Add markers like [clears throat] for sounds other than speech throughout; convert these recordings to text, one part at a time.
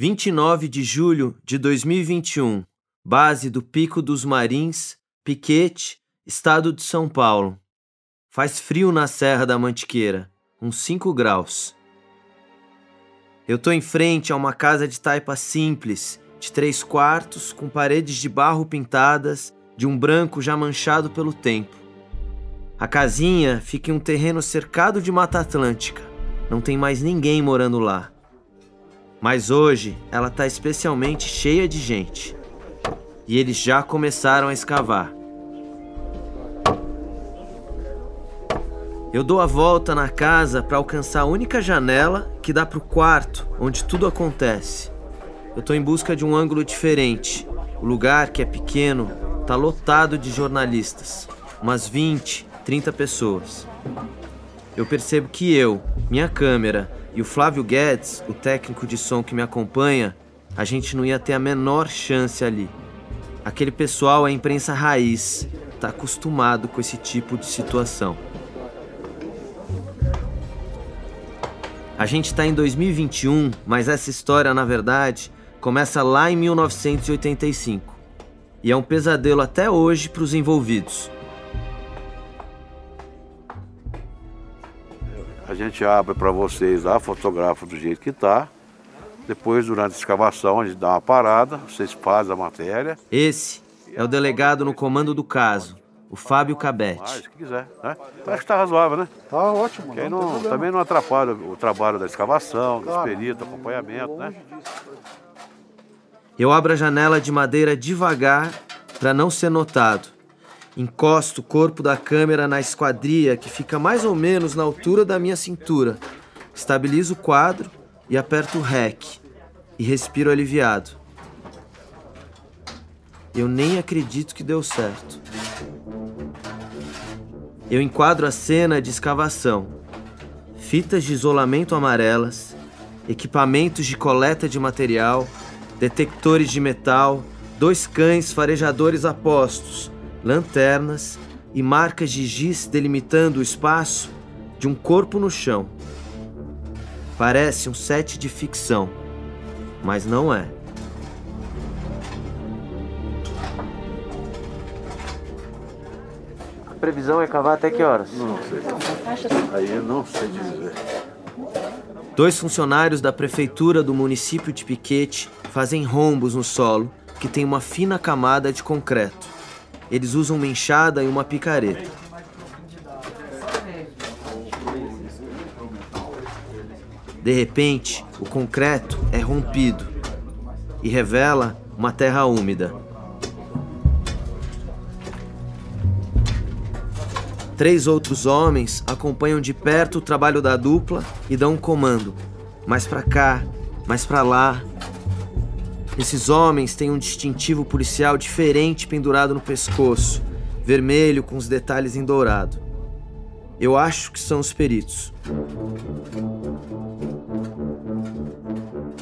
29 de julho de 2021, base do Pico dos Marins, Piquete, estado de São Paulo. Faz frio na Serra da Mantiqueira, uns 5 graus. Eu tô em frente a uma casa de taipa simples, de três quartos, com paredes de barro pintadas, de um branco já manchado pelo tempo. A casinha fica em um terreno cercado de Mata Atlântica. Não tem mais ninguém morando lá. Mas hoje ela está especialmente cheia de gente. E eles já começaram a escavar. Eu dou a volta na casa para alcançar a única janela que dá para o quarto onde tudo acontece. Eu estou em busca de um ângulo diferente. O lugar, que é pequeno, está lotado de jornalistas. Umas 20, 30 pessoas. Eu percebo que eu, minha câmera e o Flávio Guedes, o técnico de som que me acompanha, a gente não ia ter a menor chance ali. Aquele pessoal é imprensa raiz, tá acostumado com esse tipo de situação. A gente está em 2021, mas essa história, na verdade, começa lá em 1985. E é um pesadelo até hoje para os envolvidos. A gente abre para vocês lá, fotografa do jeito que está. Depois, durante a escavação, a gente dá uma parada, vocês fazem a matéria. Esse é o delegado no comando do caso, o Fábio Cabete. O que quiser, né? Então, acho que está razoável, né? Tá ótimo. Aí não, também não atrapalha o trabalho da escavação, dos peritos, acompanhamento, né? Eu abro a janela de madeira devagar para não ser notado. Encosto o corpo da câmera na esquadria que fica mais ou menos na altura da minha cintura. Estabilizo o quadro e aperto o REC. E respiro aliviado. Eu nem acredito que deu certo. Eu enquadro a cena de escavação. Fitas de isolamento amarelas, equipamentos de coleta de material, detectores de metal, dois cães farejadores apostos lanternas e marcas de giz delimitando o espaço de um corpo no chão. Parece um set de ficção, mas não é. A previsão é cavar até que horas? Não sei. Aí eu não sei dizer. Dois funcionários da prefeitura do município de Piquete fazem rombos no solo que tem uma fina camada de concreto. Eles usam uma enxada e uma picareta. De repente, o concreto é rompido e revela uma terra úmida. Três outros homens acompanham de perto o trabalho da dupla e dão um comando. Mais para cá, mais para lá, esses homens têm um distintivo policial diferente pendurado no pescoço, vermelho com os detalhes em dourado. Eu acho que são os peritos.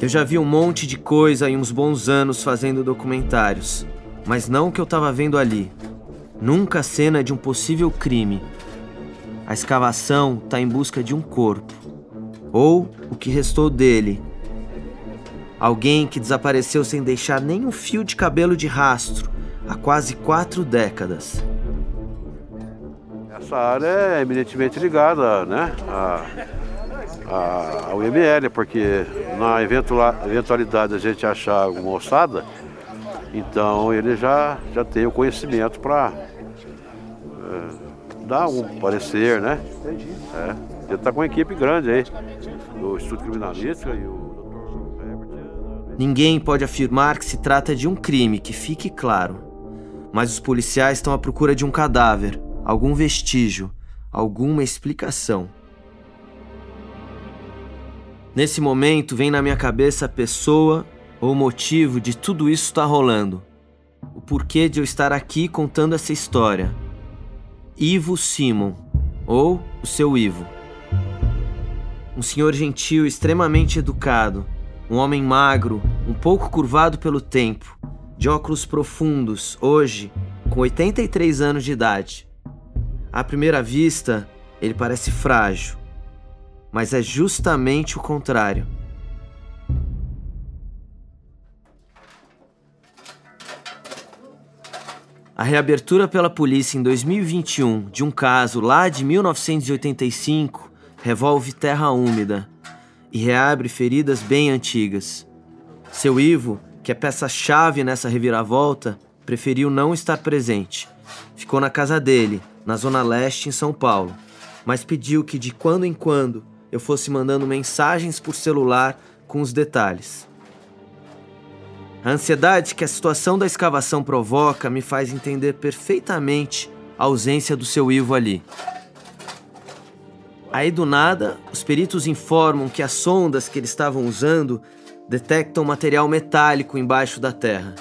Eu já vi um monte de coisa em uns bons anos fazendo documentários, mas não o que eu estava vendo ali. Nunca a cena de um possível crime. A escavação está em busca de um corpo, ou o que restou dele, Alguém que desapareceu sem deixar nem um fio de cabelo de rastro há quase quatro décadas. Essa área é eminentemente ligada né, a, a, ao IML, porque na eventualidade a gente achar alguma ossada, então ele já, já tem o conhecimento para é, dar um parecer, né? Entendi. É, ele está com uma equipe grande aí, do Instituto Criminalístico e o Ninguém pode afirmar que se trata de um crime, que fique claro. Mas os policiais estão à procura de um cadáver, algum vestígio, alguma explicação. Nesse momento vem na minha cabeça a pessoa ou motivo de tudo isso estar rolando. O porquê de eu estar aqui contando essa história. Ivo Simon, ou o seu Ivo. Um senhor gentil, extremamente educado, um homem magro, um pouco curvado pelo tempo, de óculos profundos, hoje, com 83 anos de idade. À primeira vista, ele parece frágil, mas é justamente o contrário. A reabertura pela polícia em 2021 de um caso lá de 1985 revolve terra úmida e reabre feridas bem antigas. Seu Ivo, que é peça-chave nessa reviravolta, preferiu não estar presente. Ficou na casa dele, na Zona Leste, em São Paulo, mas pediu que de quando em quando eu fosse mandando mensagens por celular com os detalhes. A ansiedade que a situação da escavação provoca me faz entender perfeitamente a ausência do seu Ivo ali. Aí do nada, os peritos informam que as sondas que eles estavam usando detectam material metálico embaixo da terra.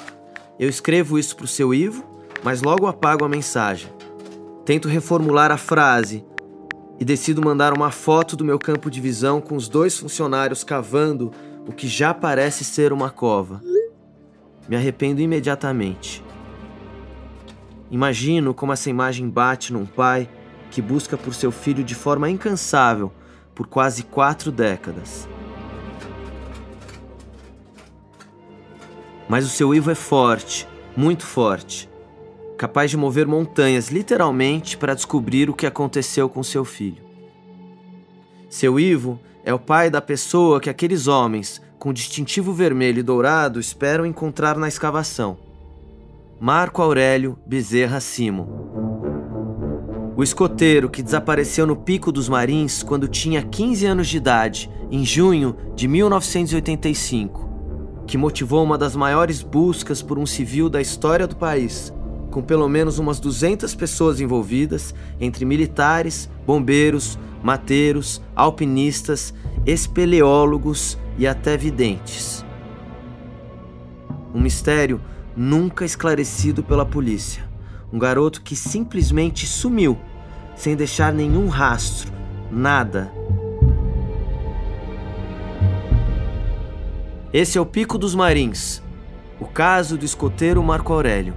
Eu escrevo isso para o seu Ivo, mas logo apago a mensagem. Tento reformular a frase e decido mandar uma foto do meu campo de visão com os dois funcionários cavando o que já parece ser uma cova. Me arrependo imediatamente. Imagino como essa imagem bate num pai que busca por seu filho de forma incansável por quase quatro décadas. Mas o seu Ivo é forte, muito forte, capaz de mover montanhas literalmente para descobrir o que aconteceu com seu filho. Seu Ivo é o pai da pessoa que aqueles homens, com distintivo vermelho e dourado, esperam encontrar na escavação. Marco Aurélio Bezerra Simo. O escoteiro que desapareceu no Pico dos Marins quando tinha 15 anos de idade, em junho de 1985, que motivou uma das maiores buscas por um civil da história do país, com pelo menos umas 200 pessoas envolvidas, entre militares, bombeiros, mateiros, alpinistas, espeleólogos e até videntes. Um mistério nunca esclarecido pela polícia. Um garoto que simplesmente sumiu, sem deixar nenhum rastro, nada. Esse é o Pico dos Marins, o caso do escoteiro Marco Aurélio.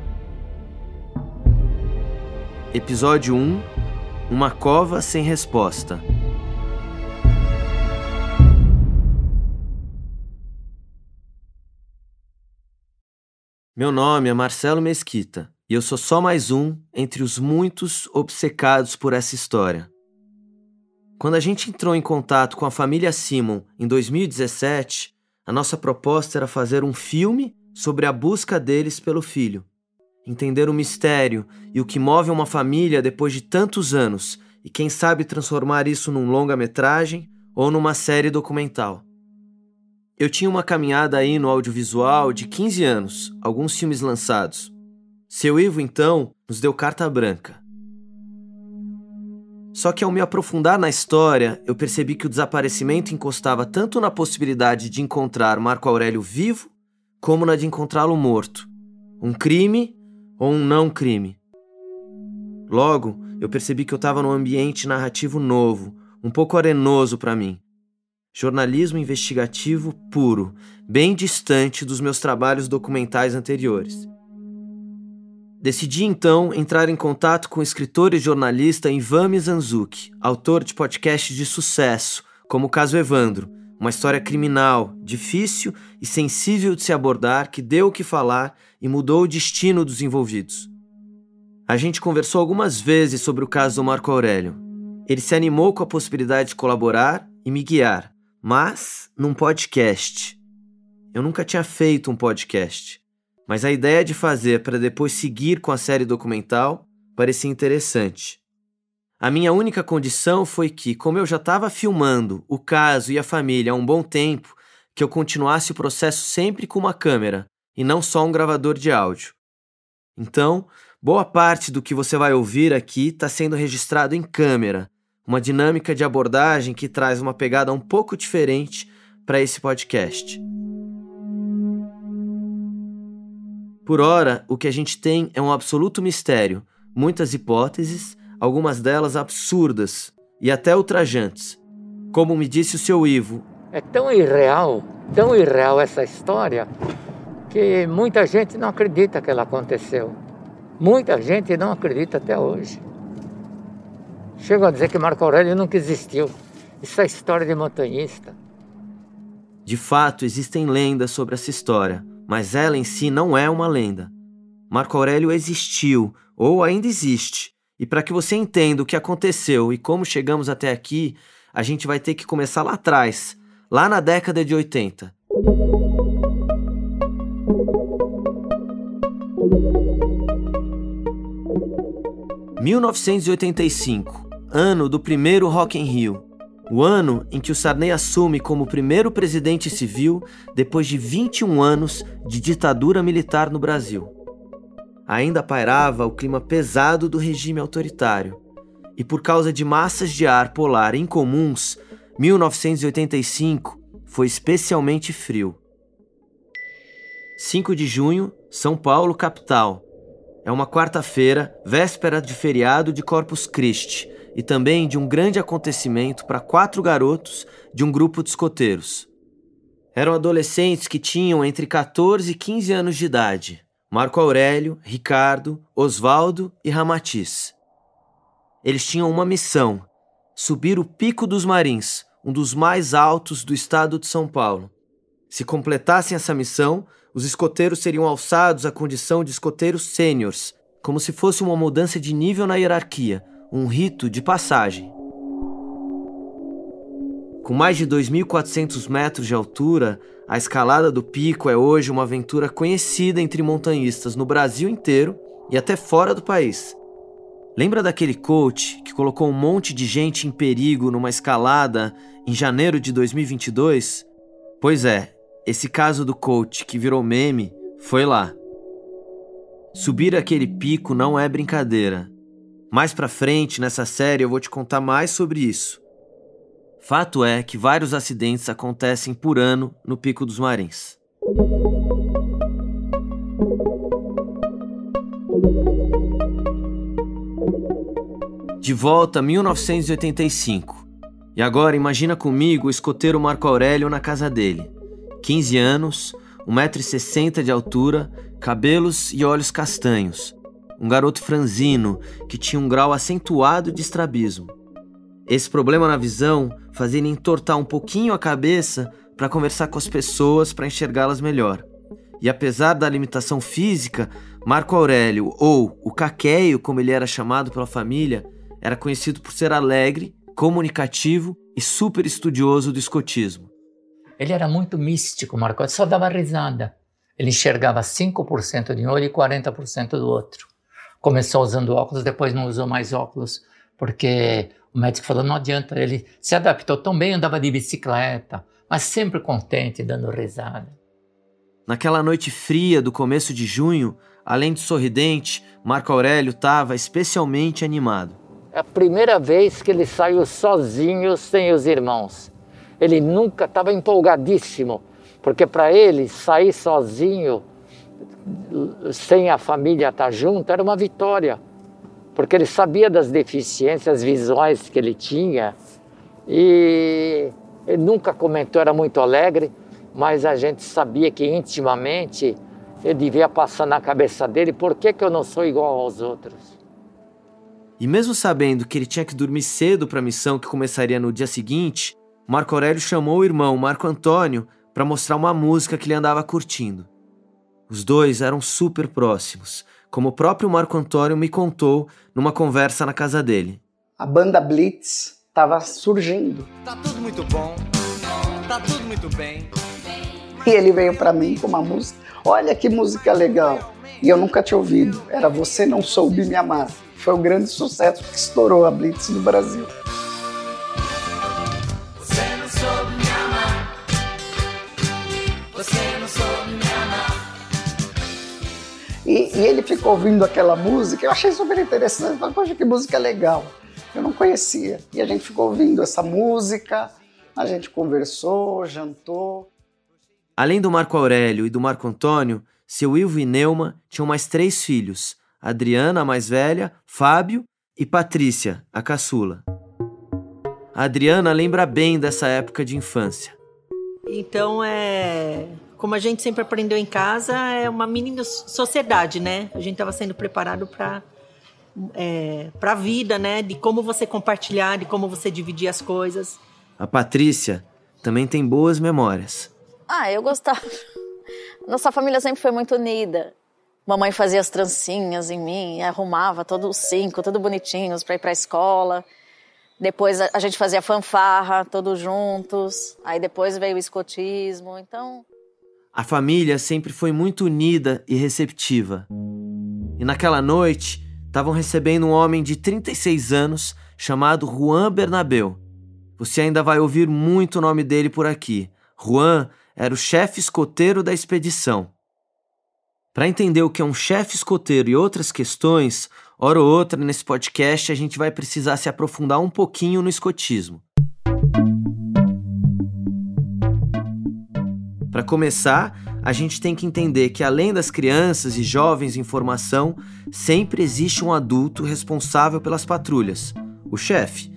Episódio 1 Uma cova sem resposta. Meu nome é Marcelo Mesquita. E eu sou só mais um entre os muitos obcecados por essa história. Quando a gente entrou em contato com a família Simon em 2017, a nossa proposta era fazer um filme sobre a busca deles pelo filho. Entender o mistério e o que move uma família depois de tantos anos e quem sabe transformar isso num longa-metragem ou numa série documental. Eu tinha uma caminhada aí no audiovisual de 15 anos, alguns filmes lançados. Seu Ivo, então, nos deu carta branca. Só que ao me aprofundar na história, eu percebi que o desaparecimento encostava tanto na possibilidade de encontrar Marco Aurélio vivo, como na de encontrá-lo morto. Um crime ou um não crime. Logo, eu percebi que eu estava num ambiente narrativo novo, um pouco arenoso para mim. Jornalismo investigativo puro, bem distante dos meus trabalhos documentais anteriores. Decidi então entrar em contato com o escritor e jornalista Ivan Mizanzuki, autor de podcasts de sucesso, como o caso Evandro, uma história criminal, difícil e sensível de se abordar que deu o que falar e mudou o destino dos envolvidos. A gente conversou algumas vezes sobre o caso do Marco Aurélio. Ele se animou com a possibilidade de colaborar e me guiar, mas num podcast. Eu nunca tinha feito um podcast mas a ideia de fazer para depois seguir com a série documental parecia interessante. A minha única condição foi que, como eu já estava filmando o caso e a família há um bom tempo, que eu continuasse o processo sempre com uma câmera e não só um gravador de áudio. Então, boa parte do que você vai ouvir aqui está sendo registrado em câmera, uma dinâmica de abordagem que traz uma pegada um pouco diferente para esse podcast. Por ora, o que a gente tem é um absoluto mistério, muitas hipóteses, algumas delas absurdas e até ultrajantes. Como me disse o seu Ivo. É tão irreal, tão irreal essa história, que muita gente não acredita que ela aconteceu. Muita gente não acredita até hoje. Chegam a dizer que Marco Aurélio nunca existiu. Isso é história de montanhista. De fato, existem lendas sobre essa história, mas ela em si não é uma lenda. Marco Aurélio existiu ou ainda existe. E para que você entenda o que aconteceu e como chegamos até aqui, a gente vai ter que começar lá atrás, lá na década de 80. (1985), ano do primeiro Rock in Rio. O ano em que o Sarney assume como primeiro presidente civil depois de 21 anos de ditadura militar no Brasil. Ainda pairava o clima pesado do regime autoritário, e por causa de massas de ar polar incomuns, 1985 foi especialmente frio. 5 de junho, São Paulo, capital. É uma quarta-feira, véspera de feriado de Corpus Christi e também de um grande acontecimento para quatro garotos de um grupo de escoteiros. Eram adolescentes que tinham entre 14 e 15 anos de idade. Marco Aurélio, Ricardo, Osvaldo e Ramatiz. Eles tinham uma missão: subir o Pico dos Marins, um dos mais altos do estado de São Paulo. Se completassem essa missão, os escoteiros seriam alçados à condição de escoteiros sêniores, como se fosse uma mudança de nível na hierarquia, um rito de passagem. Com mais de 2.400 metros de altura, a escalada do pico é hoje uma aventura conhecida entre montanhistas no Brasil inteiro e até fora do país. Lembra daquele coach que colocou um monte de gente em perigo numa escalada em janeiro de 2022? Pois é, esse caso do coach que virou meme foi lá. Subir aquele pico não é brincadeira. Mais pra frente nessa série eu vou te contar mais sobre isso. Fato é que vários acidentes acontecem por ano no Pico dos Marins. De volta a 1985. E agora imagina comigo o escoteiro Marco Aurélio na casa dele. 15 anos, 1,60m de altura, cabelos e olhos castanhos, um garoto franzino que tinha um grau acentuado de estrabismo. Esse problema na visão fazia ele entortar um pouquinho a cabeça para conversar com as pessoas para enxergá-las melhor. E apesar da limitação física, Marco Aurélio, ou o Caqueio, como ele era chamado pela família, era conhecido por ser alegre, comunicativo e super estudioso do escotismo. Ele era muito místico, Marco, só dava risada. Ele enxergava 5% de um olho e 40% do outro começou usando óculos, depois não usou mais óculos, porque o médico falou: não adianta. Ele se adaptou tão bem, andava de bicicleta, mas sempre contente, dando risada. Naquela noite fria do começo de junho, além de sorridente, Marco Aurélio estava especialmente animado. É a primeira vez que ele saiu sozinho, sem os irmãos. Ele nunca estava empolgadíssimo, porque para ele sair sozinho sem a família estar junto, era uma vitória, porque ele sabia das deficiências visuais que ele tinha e ele nunca comentou, era muito alegre, mas a gente sabia que intimamente ele devia passar na cabeça dele por que, que eu não sou igual aos outros. E mesmo sabendo que ele tinha que dormir cedo para a missão que começaria no dia seguinte, Marco Aurélio chamou o irmão Marco Antônio para mostrar uma música que ele andava curtindo. Os dois eram super próximos, como o próprio Marco Antônio me contou numa conversa na casa dele. A banda Blitz estava surgindo. Tá tudo muito bom, tá tudo muito bem. E ele veio para mim com uma música. Olha que música legal. E eu nunca tinha ouvido. Era Você Não Soube Me Amar. Foi um grande sucesso que estourou a Blitz no Brasil. E, e, ele ficou ouvindo aquela música, eu achei super interessante. Falei, poxa, que música legal. Eu não conhecia. E a gente ficou ouvindo essa música, a gente conversou, jantou. Além do Marco Aurélio e do Marco Antônio, seu Ilvo e Neuma tinham mais três filhos: Adriana, a mais velha, Fábio e Patrícia, a caçula. A Adriana lembra bem dessa época de infância. Então é como a gente sempre aprendeu em casa, é uma mini sociedade, né? A gente estava sendo preparado para é, para a vida, né? De como você compartilhar, de como você dividir as coisas. A Patrícia também tem boas memórias. Ah, eu gostava. Nossa família sempre foi muito unida. Mamãe fazia as trancinhas em mim, arrumava todos os cinco, tudo bonitinhos para ir para a escola. Depois a gente fazia fanfarra, todos juntos. Aí depois veio o escotismo. Então. A família sempre foi muito unida e receptiva. E naquela noite, estavam recebendo um homem de 36 anos chamado Juan Bernabeu. Você ainda vai ouvir muito o nome dele por aqui. Juan era o chefe escoteiro da expedição. Para entender o que é um chefe escoteiro e outras questões, hora ou outra nesse podcast a gente vai precisar se aprofundar um pouquinho no escotismo. Para começar, a gente tem que entender que além das crianças e jovens em formação, sempre existe um adulto responsável pelas patrulhas, o chefe.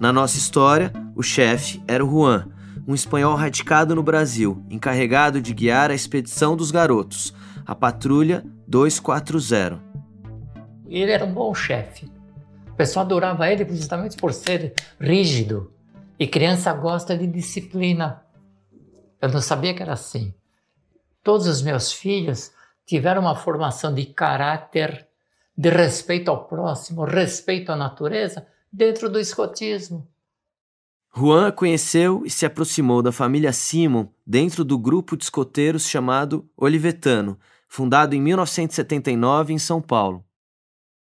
Na nossa história, o chefe era o Juan, um espanhol radicado no Brasil, encarregado de guiar a expedição dos garotos, a Patrulha 240. Ele era um bom chefe. O pessoal adorava ele justamente por ser rígido. E criança gosta de disciplina. Eu não sabia que era assim. Todos os meus filhos tiveram uma formação de caráter, de respeito ao próximo, respeito à natureza, dentro do escotismo. Juan conheceu e se aproximou da família Simon dentro do grupo de escoteiros chamado Olivetano, fundado em 1979 em São Paulo.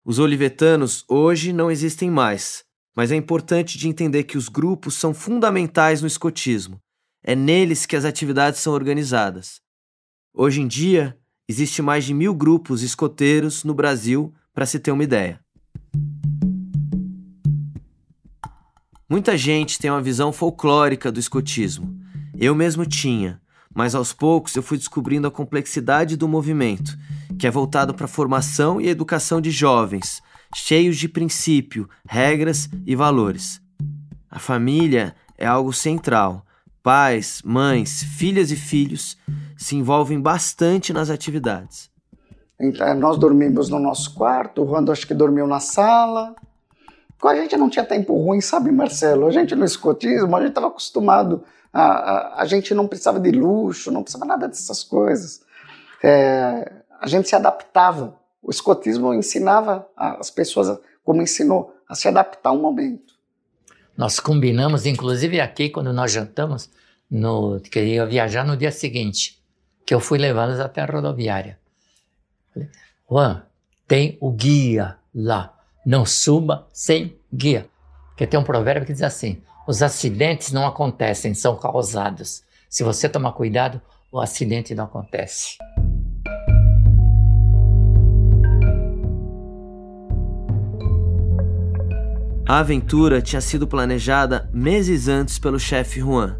Os olivetanos hoje não existem mais, mas é importante de entender que os grupos são fundamentais no escotismo. É neles que as atividades são organizadas. Hoje em dia, existe mais de mil grupos escoteiros no Brasil, para se ter uma ideia. Muita gente tem uma visão folclórica do escotismo. Eu mesmo tinha, mas aos poucos eu fui descobrindo a complexidade do movimento, que é voltado para a formação e educação de jovens, cheios de princípio, regras e valores. A família é algo central. Pais, mães, filhas e filhos se envolvem bastante nas atividades. Então, nós dormimos no nosso quarto, o Rando acho que dormiu na sala, a gente não tinha tempo ruim, sabe, Marcelo? A gente no escotismo, a gente estava acostumado, a, a, a, gente não precisava de luxo, não precisava nada dessas coisas. É, a gente se adaptava. O escotismo ensinava as pessoas, como ensinou, a se adaptar ao momento. Nós combinamos, inclusive aqui, quando nós jantamos, no, que ia viajar no dia seguinte, que eu fui levá-los até a rodoviária. Juan, tem o guia lá não suba sem guia. Porque tem um provérbio que diz assim: os acidentes não acontecem, são causados. Se você tomar cuidado, o acidente não acontece. A aventura tinha sido planejada meses antes pelo chefe Juan.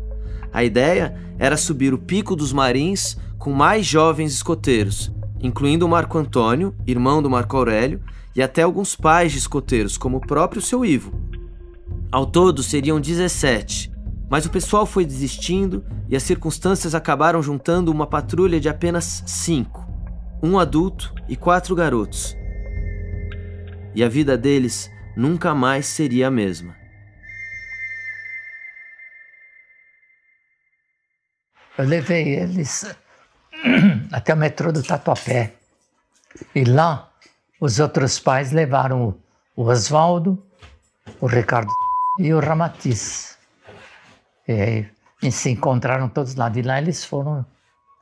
A ideia era subir o Pico dos Marins com mais jovens escoteiros, incluindo Marco Antônio, irmão do Marco Aurélio, e até alguns pais de escoteiros, como o próprio seu Ivo. Ao todo seriam 17, mas o pessoal foi desistindo e as circunstâncias acabaram juntando uma patrulha de apenas cinco: um adulto e quatro garotos. E a vida deles nunca mais seria a mesma. Eu levei eles [clears throat] até o metrô do Tatuapé. E lá os outros pais levaram o Oswaldo, o Ricardo [laughs] e o Ramatiz. E aí, e se encontraram todos lá. De lá eles foram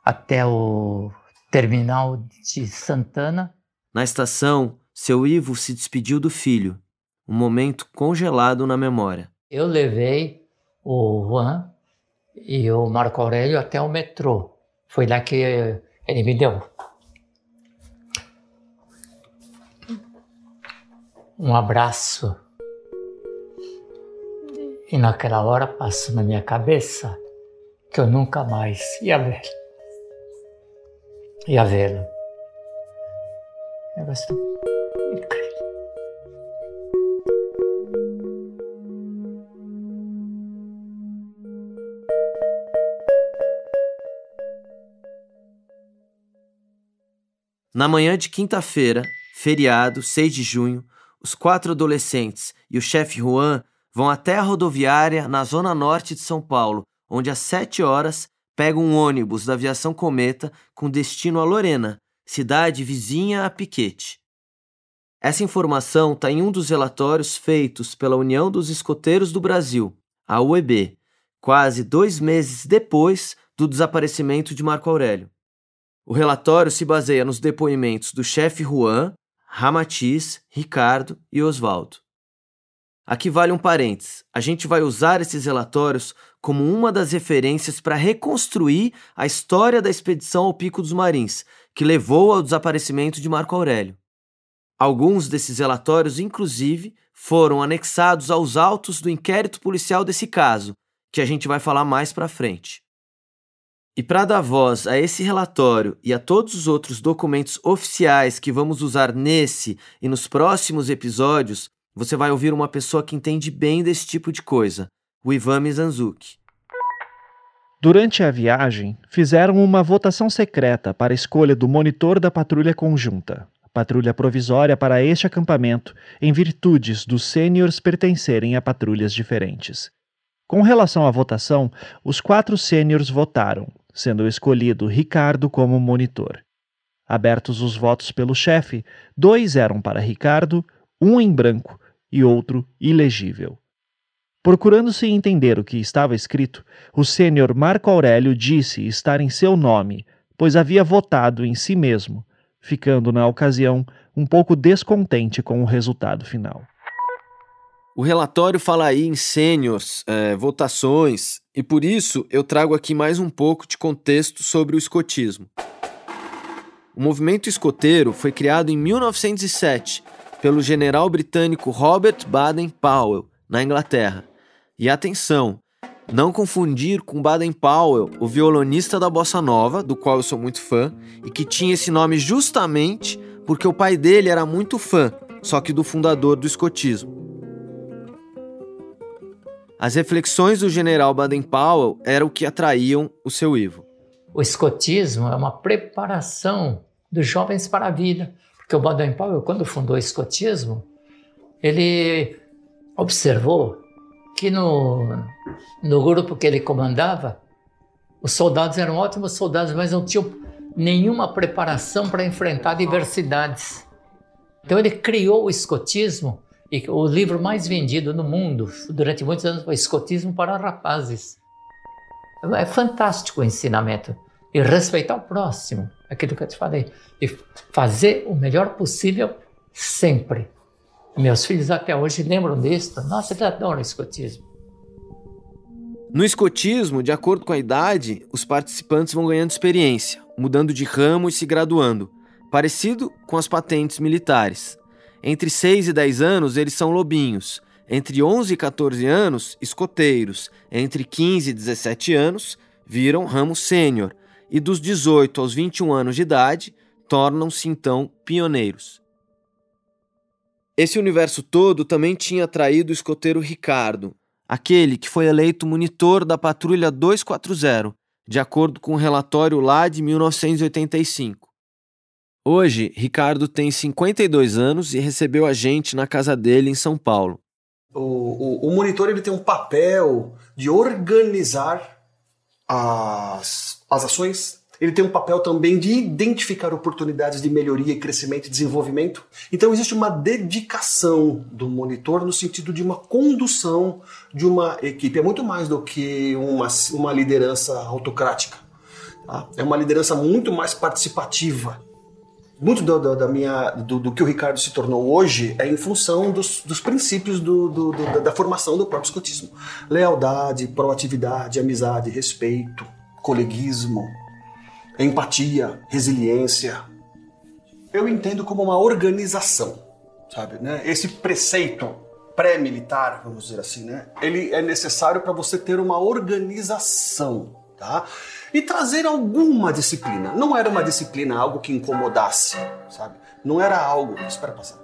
até o terminal de Santana. Na estação, seu Ivo se despediu do filho, um momento congelado na memória. Eu levei o Juan e o Marco Aurélio até o metrô. Foi lá que ele me deu um abraço. E naquela hora passou na minha cabeça que eu nunca mais ia ver. Ia vê-lo. Eu gosto Na manhã de quinta-feira, feriado, 6 de junho, os quatro adolescentes e o chefe Juan vão até a rodoviária na zona norte de São Paulo, onde às sete horas pegam um ônibus da aviação Cometa com destino a Lorena, cidade vizinha a Piquete. Essa informação está em um dos relatórios feitos pela União dos Escoteiros do Brasil, a UEB, quase dois meses depois do desaparecimento de Marco Aurélio. O relatório se baseia nos depoimentos do chefe Juan, Ramatiz, Ricardo e Oswaldo. Aqui vale um parênteses. A gente vai usar esses relatórios como uma das referências para reconstruir a história da expedição ao Pico dos Marins, que levou ao desaparecimento de Marco Aurélio. Alguns desses relatórios, inclusive, foram anexados aos autos do inquérito policial desse caso, que a gente vai falar mais para frente. E para dar voz a esse relatório e a todos os outros documentos oficiais que vamos usar nesse e nos próximos episódios, você vai ouvir uma pessoa que entende bem desse tipo de coisa, o Ivan Mizanzuki. Durante a viagem, fizeram uma votação secreta para a escolha do monitor da patrulha conjunta, patrulha provisória para este acampamento, em virtudes dos sêniores pertencerem a patrulhas diferentes. Com relação à votação, os quatro sêniores votaram, sendo escolhido Ricardo como monitor. Abertos os votos pelo chefe, dois eram para Ricardo, um em branco e outro ilegível. Procurando-se entender o que estava escrito, o sênior Marco Aurélio disse estar em seu nome, pois havia votado em si mesmo, ficando, na ocasião, um pouco descontente com o resultado final. O relatório fala aí em sêniors, é, votações, e por isso eu trago aqui mais um pouco de contexto sobre o escotismo. O movimento escoteiro foi criado em 1907 pelo general britânico Robert Baden-Powell, na Inglaterra. E atenção, não confundir com Baden-Powell, o violonista da bossa nova, do qual eu sou muito fã, e que tinha esse nome justamente porque o pai dele era muito fã, só que do fundador do escotismo. As reflexões do general Baden-Powell eram o que atraíam o seu Ivo. O escotismo é uma preparação dos jovens para a vida, porque o Baden-Powell, quando fundou o escotismo, ele observou que no, no grupo que ele comandava, os soldados eram ótimos soldados, mas não tinham nenhuma preparação para enfrentar diversidades. Então ele criou o escotismo, e o livro mais vendido no mundo durante muitos anos foi Escotismo para Rapazes. É fantástico o ensinamento. E respeitar o próximo, aquilo que eu te falei. E fazer o melhor possível sempre. Meus filhos até hoje lembram disso. Nossa, eles adoram escotismo. No escotismo, de acordo com a idade, os participantes vão ganhando experiência, mudando de ramo e se graduando, parecido com as patentes militares. Entre 6 e 10 anos, eles são lobinhos. Entre 11 e 14 anos, escoteiros. Entre 15 e 17 anos, viram ramo sênior. E dos 18 aos 21 anos de idade, tornam-se então pioneiros. Esse universo todo também tinha atraído o escoteiro Ricardo, aquele que foi eleito monitor da Patrulha 240, de acordo com o um relatório lá de 1985. Hoje, Ricardo tem 52 anos e recebeu a gente na casa dele em São Paulo. O, o, o monitor ele tem um papel de organizar as, as ações ele tem um papel também de identificar oportunidades de melhoria crescimento e desenvolvimento. Então existe uma dedicação do monitor no sentido de uma condução de uma equipe. É muito mais do que uma, uma liderança autocrática. Tá? É uma liderança muito mais participativa. Muito do, do, da minha, do, do, que o Ricardo se tornou hoje é em função dos, dos princípios do, da, da formação do próprio escotismo. Lealdade, proatividade, amizade, respeito, coleguismo, empatia, resiliência. Eu entendo como uma organização, sabe? Né? Esse preceito pré-militar, vamos dizer assim, né? Ele é necessário para você ter uma organização, tá? E trazer alguma disciplina. Não era uma disciplina algo que incomodasse, sabe? Não era algo. Espera passar.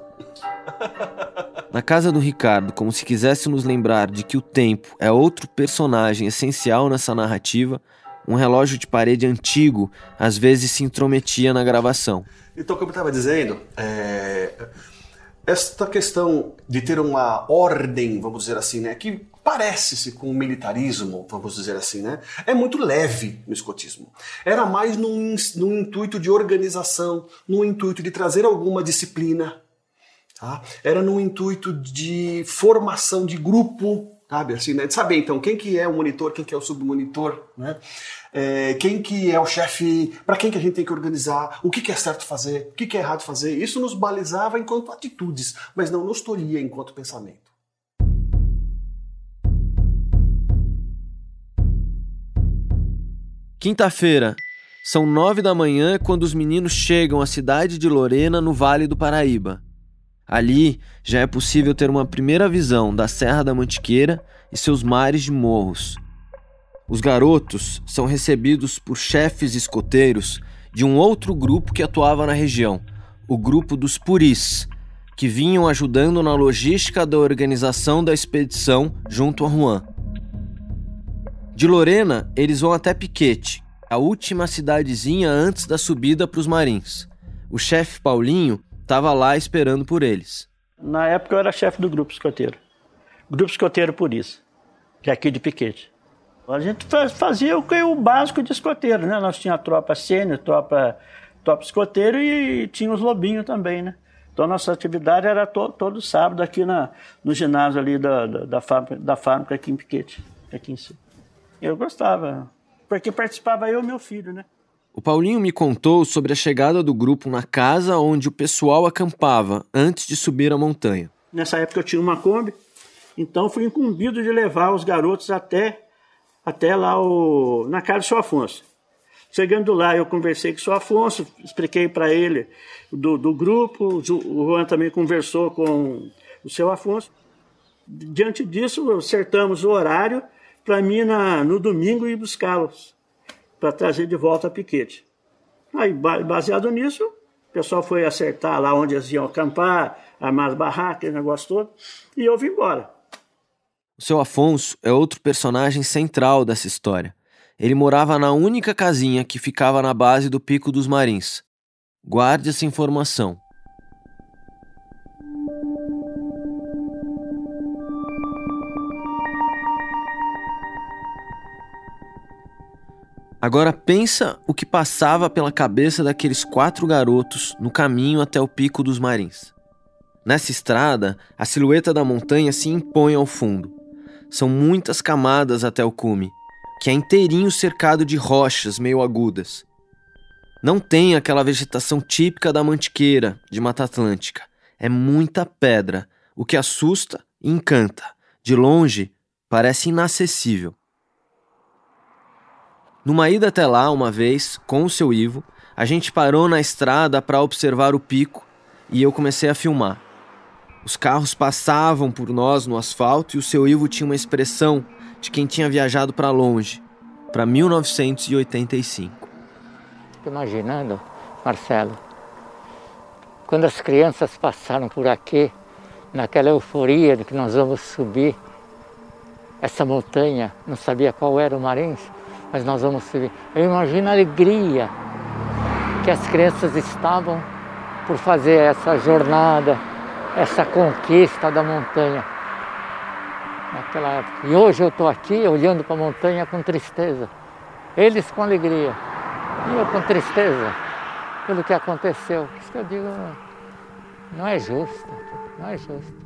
[laughs] Na casa do Ricardo, como se quisesse nos lembrar de que o tempo é outro personagem essencial nessa narrativa, um relógio de parede antigo às vezes se intrometia na gravação. Então, como eu estava dizendo, é... esta questão de ter uma ordem, vamos dizer assim, né, que parece-se com o militarismo, vamos dizer assim, né? É muito leve no escotismo. Era mais num, num intuito de organização, num intuito de trazer alguma disciplina, tá? Era num intuito de formação de grupo, sabe? Assim, né? De saber, então, quem que é o monitor, quem que é o submonitor, né? É, quem que é o chefe, para quem que a gente tem que organizar, o que, que é certo fazer, o que, que é errado fazer. Isso nos balizava enquanto atitudes, mas não nos tolhia enquanto pensamento. Quinta-feira, são nove da manhã quando os meninos chegam à cidade de Lorena, no Vale do Paraíba. Ali já é possível ter uma primeira visão da Serra da Mantiqueira e seus mares de morros. Os garotos são recebidos por chefes escoteiros de um outro grupo que atuava na região, o grupo dos Puris, que vinham ajudando na logística da organização da expedição junto a Juan. De Lorena, eles vão até Piquete, a última cidadezinha antes da subida para os Marins. O chefe Paulinho estava lá esperando por eles. Na época eu era chefe do grupo escoteiro. Grupo escoteiro por isso, que é aqui de Piquete. A gente fazia o, básico de escoteiro, né? Nós tinha a tropa sênior, tropa, tropa escoteiro e tinha os lobinhos também, né? Então nossa atividade era to, todo sábado aqui na, no ginásio ali da, da, da, fábrica, da fábrica aqui em Piquete, aqui em cima. Eu gostava, porque participava eu e meu filho, né? O Paulinho me contou sobre a chegada do grupo na casa onde o pessoal acampava antes de subir a montanha. Nessa época eu tinha uma Kombi, então fui incumbido de levar os garotos até, até lá o, na casa do seu Afonso. Chegando lá, eu conversei com o seu Afonso, expliquei para ele do, do grupo, o Juan também conversou com o seu Afonso. Diante disso, acertamos o horário para mim na, no domingo ir buscá-los, para trazer de volta a Piquete. Aí, baseado nisso, o pessoal foi acertar lá onde eles iam acampar, armar as barracas, negócio todo, e eu vim embora. O seu Afonso é outro personagem central dessa história. Ele morava na única casinha que ficava na base do Pico dos Marins. Guarde essa informação. Agora pensa o que passava pela cabeça daqueles quatro garotos no caminho até o Pico dos Marins. Nessa estrada, a silhueta da montanha se impõe ao fundo. São muitas camadas até o cume, que é inteirinho cercado de rochas meio agudas. Não tem aquela vegetação típica da mantiqueira de Mata Atlântica. É muita pedra, o que assusta e encanta. De longe, parece inacessível. Numa ida até lá, uma vez, com o seu Ivo, a gente parou na estrada para observar o pico e eu comecei a filmar. Os carros passavam por nós no asfalto e o seu Ivo tinha uma expressão de quem tinha viajado para longe, para 1985. Fico imaginando, Marcelo, quando as crianças passaram por aqui, naquela euforia de que nós vamos subir essa montanha, não sabia qual era o Marins, mas nós vamos subir. Eu imagino a alegria que as crianças estavam por fazer essa jornada, essa conquista da montanha naquela época. E hoje eu estou aqui olhando para a montanha com tristeza. Eles com alegria e eu com tristeza pelo que aconteceu. Isso que eu digo, não é justo, não é justo.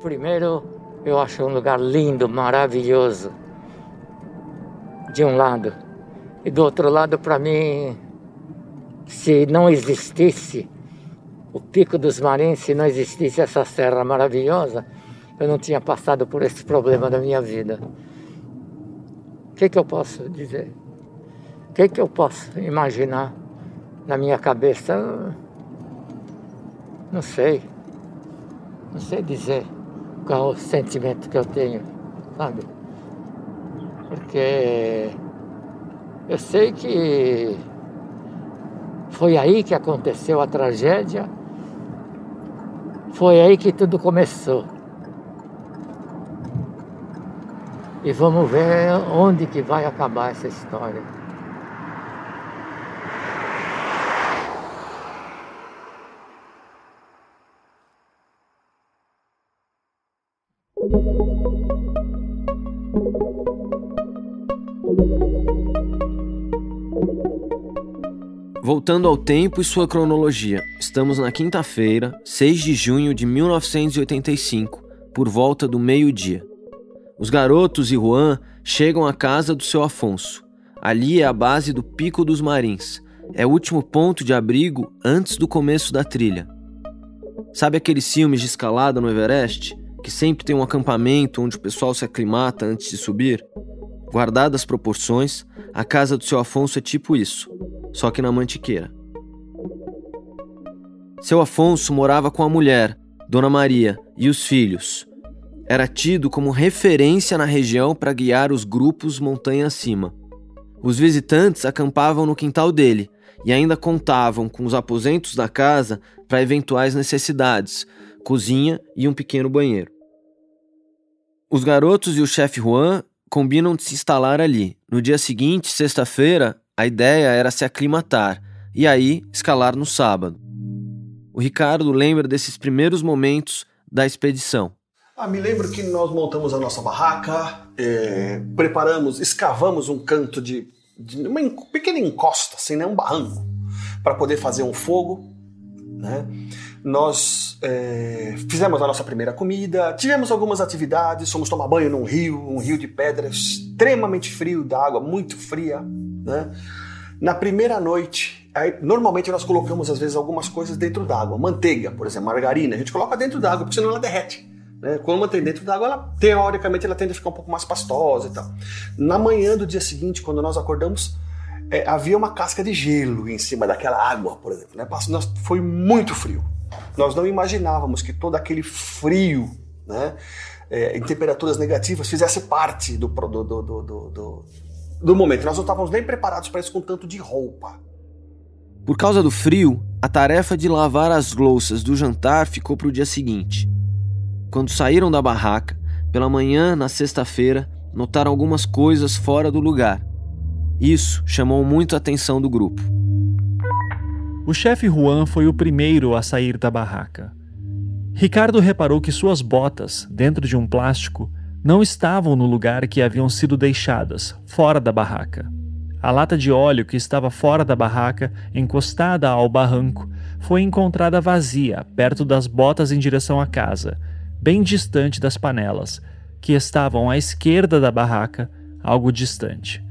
Primeiro, eu acho um lugar lindo, maravilhoso de um lado. E do outro lado, para mim, se não existisse o Pico dos Marins, se não existisse essa serra maravilhosa, eu não tinha passado por esse problema da minha vida. O que, que eu posso dizer? O que, que eu posso imaginar na minha cabeça? Não sei. Não sei dizer qual o sentimento que eu tenho, sabe? Porque eu sei que foi aí que aconteceu a tragédia, foi aí que tudo começou. E vamos ver onde que vai acabar essa história. Voltando ao tempo e sua cronologia, estamos na quinta-feira, 6 de junho de 1985, por volta do meio-dia. Os garotos e Juan chegam à casa do seu Afonso. Ali é a base do Pico dos Marins. É o último ponto de abrigo antes do começo da trilha. Sabe aqueles filmes de escalada no Everest? Que sempre tem um acampamento onde o pessoal se aclimata antes de subir? Guardadas as proporções, a casa do seu Afonso é tipo isso só que na Mantiqueira. Seu Afonso morava com a mulher, Dona Maria, e os filhos. Era tido como referência na região para guiar os grupos montanha acima. Os visitantes acampavam no quintal dele e ainda contavam com os aposentos da casa para eventuais necessidades, cozinha e um pequeno banheiro. Os garotos e o chefe Juan combinam de se instalar ali. No dia seguinte, sexta-feira, a ideia era se aclimatar e aí escalar no sábado. O Ricardo lembra desses primeiros momentos da expedição. Ah, me lembro que nós montamos a nossa barraca, é, preparamos, escavamos um canto de, de, uma pequena encosta, assim, né, um barranco, para poder fazer um fogo. Né? Nós é, fizemos a nossa primeira comida, tivemos algumas atividades, fomos tomar banho num rio, um rio de pedra extremamente frio, da água muito fria. Né? Na primeira noite, aí, normalmente nós colocamos às vezes algumas coisas dentro d'água. Manteiga, por exemplo, margarina, a gente coloca dentro d'água, porque senão ela derrete. Né? Quando mantém dentro d'água, ela teoricamente ela tende a ficar um pouco mais pastosa e tal. Na manhã do dia seguinte, quando nós acordamos, é, havia uma casca de gelo em cima daquela água, por exemplo. Né? Nós, foi muito frio. Nós não imaginávamos que todo aquele frio, né, é, em temperaturas negativas, fizesse parte do, do, do, do do momento. Nós não estávamos nem preparados para isso com tanto de roupa. Por causa do frio, a tarefa de lavar as louças do jantar ficou para o dia seguinte. Quando saíram da barraca, pela manhã, na sexta-feira, notaram algumas coisas fora do lugar. Isso chamou muito a atenção do grupo. O chefe Juan foi o primeiro a sair da barraca. Ricardo reparou que suas botas, dentro de um plástico, não estavam no lugar que haviam sido deixadas, fora da barraca. A lata de óleo que estava fora da barraca, encostada ao barranco, foi encontrada vazia, perto das botas em direção à casa, bem distante das panelas, que estavam à esquerda da barraca, algo distante.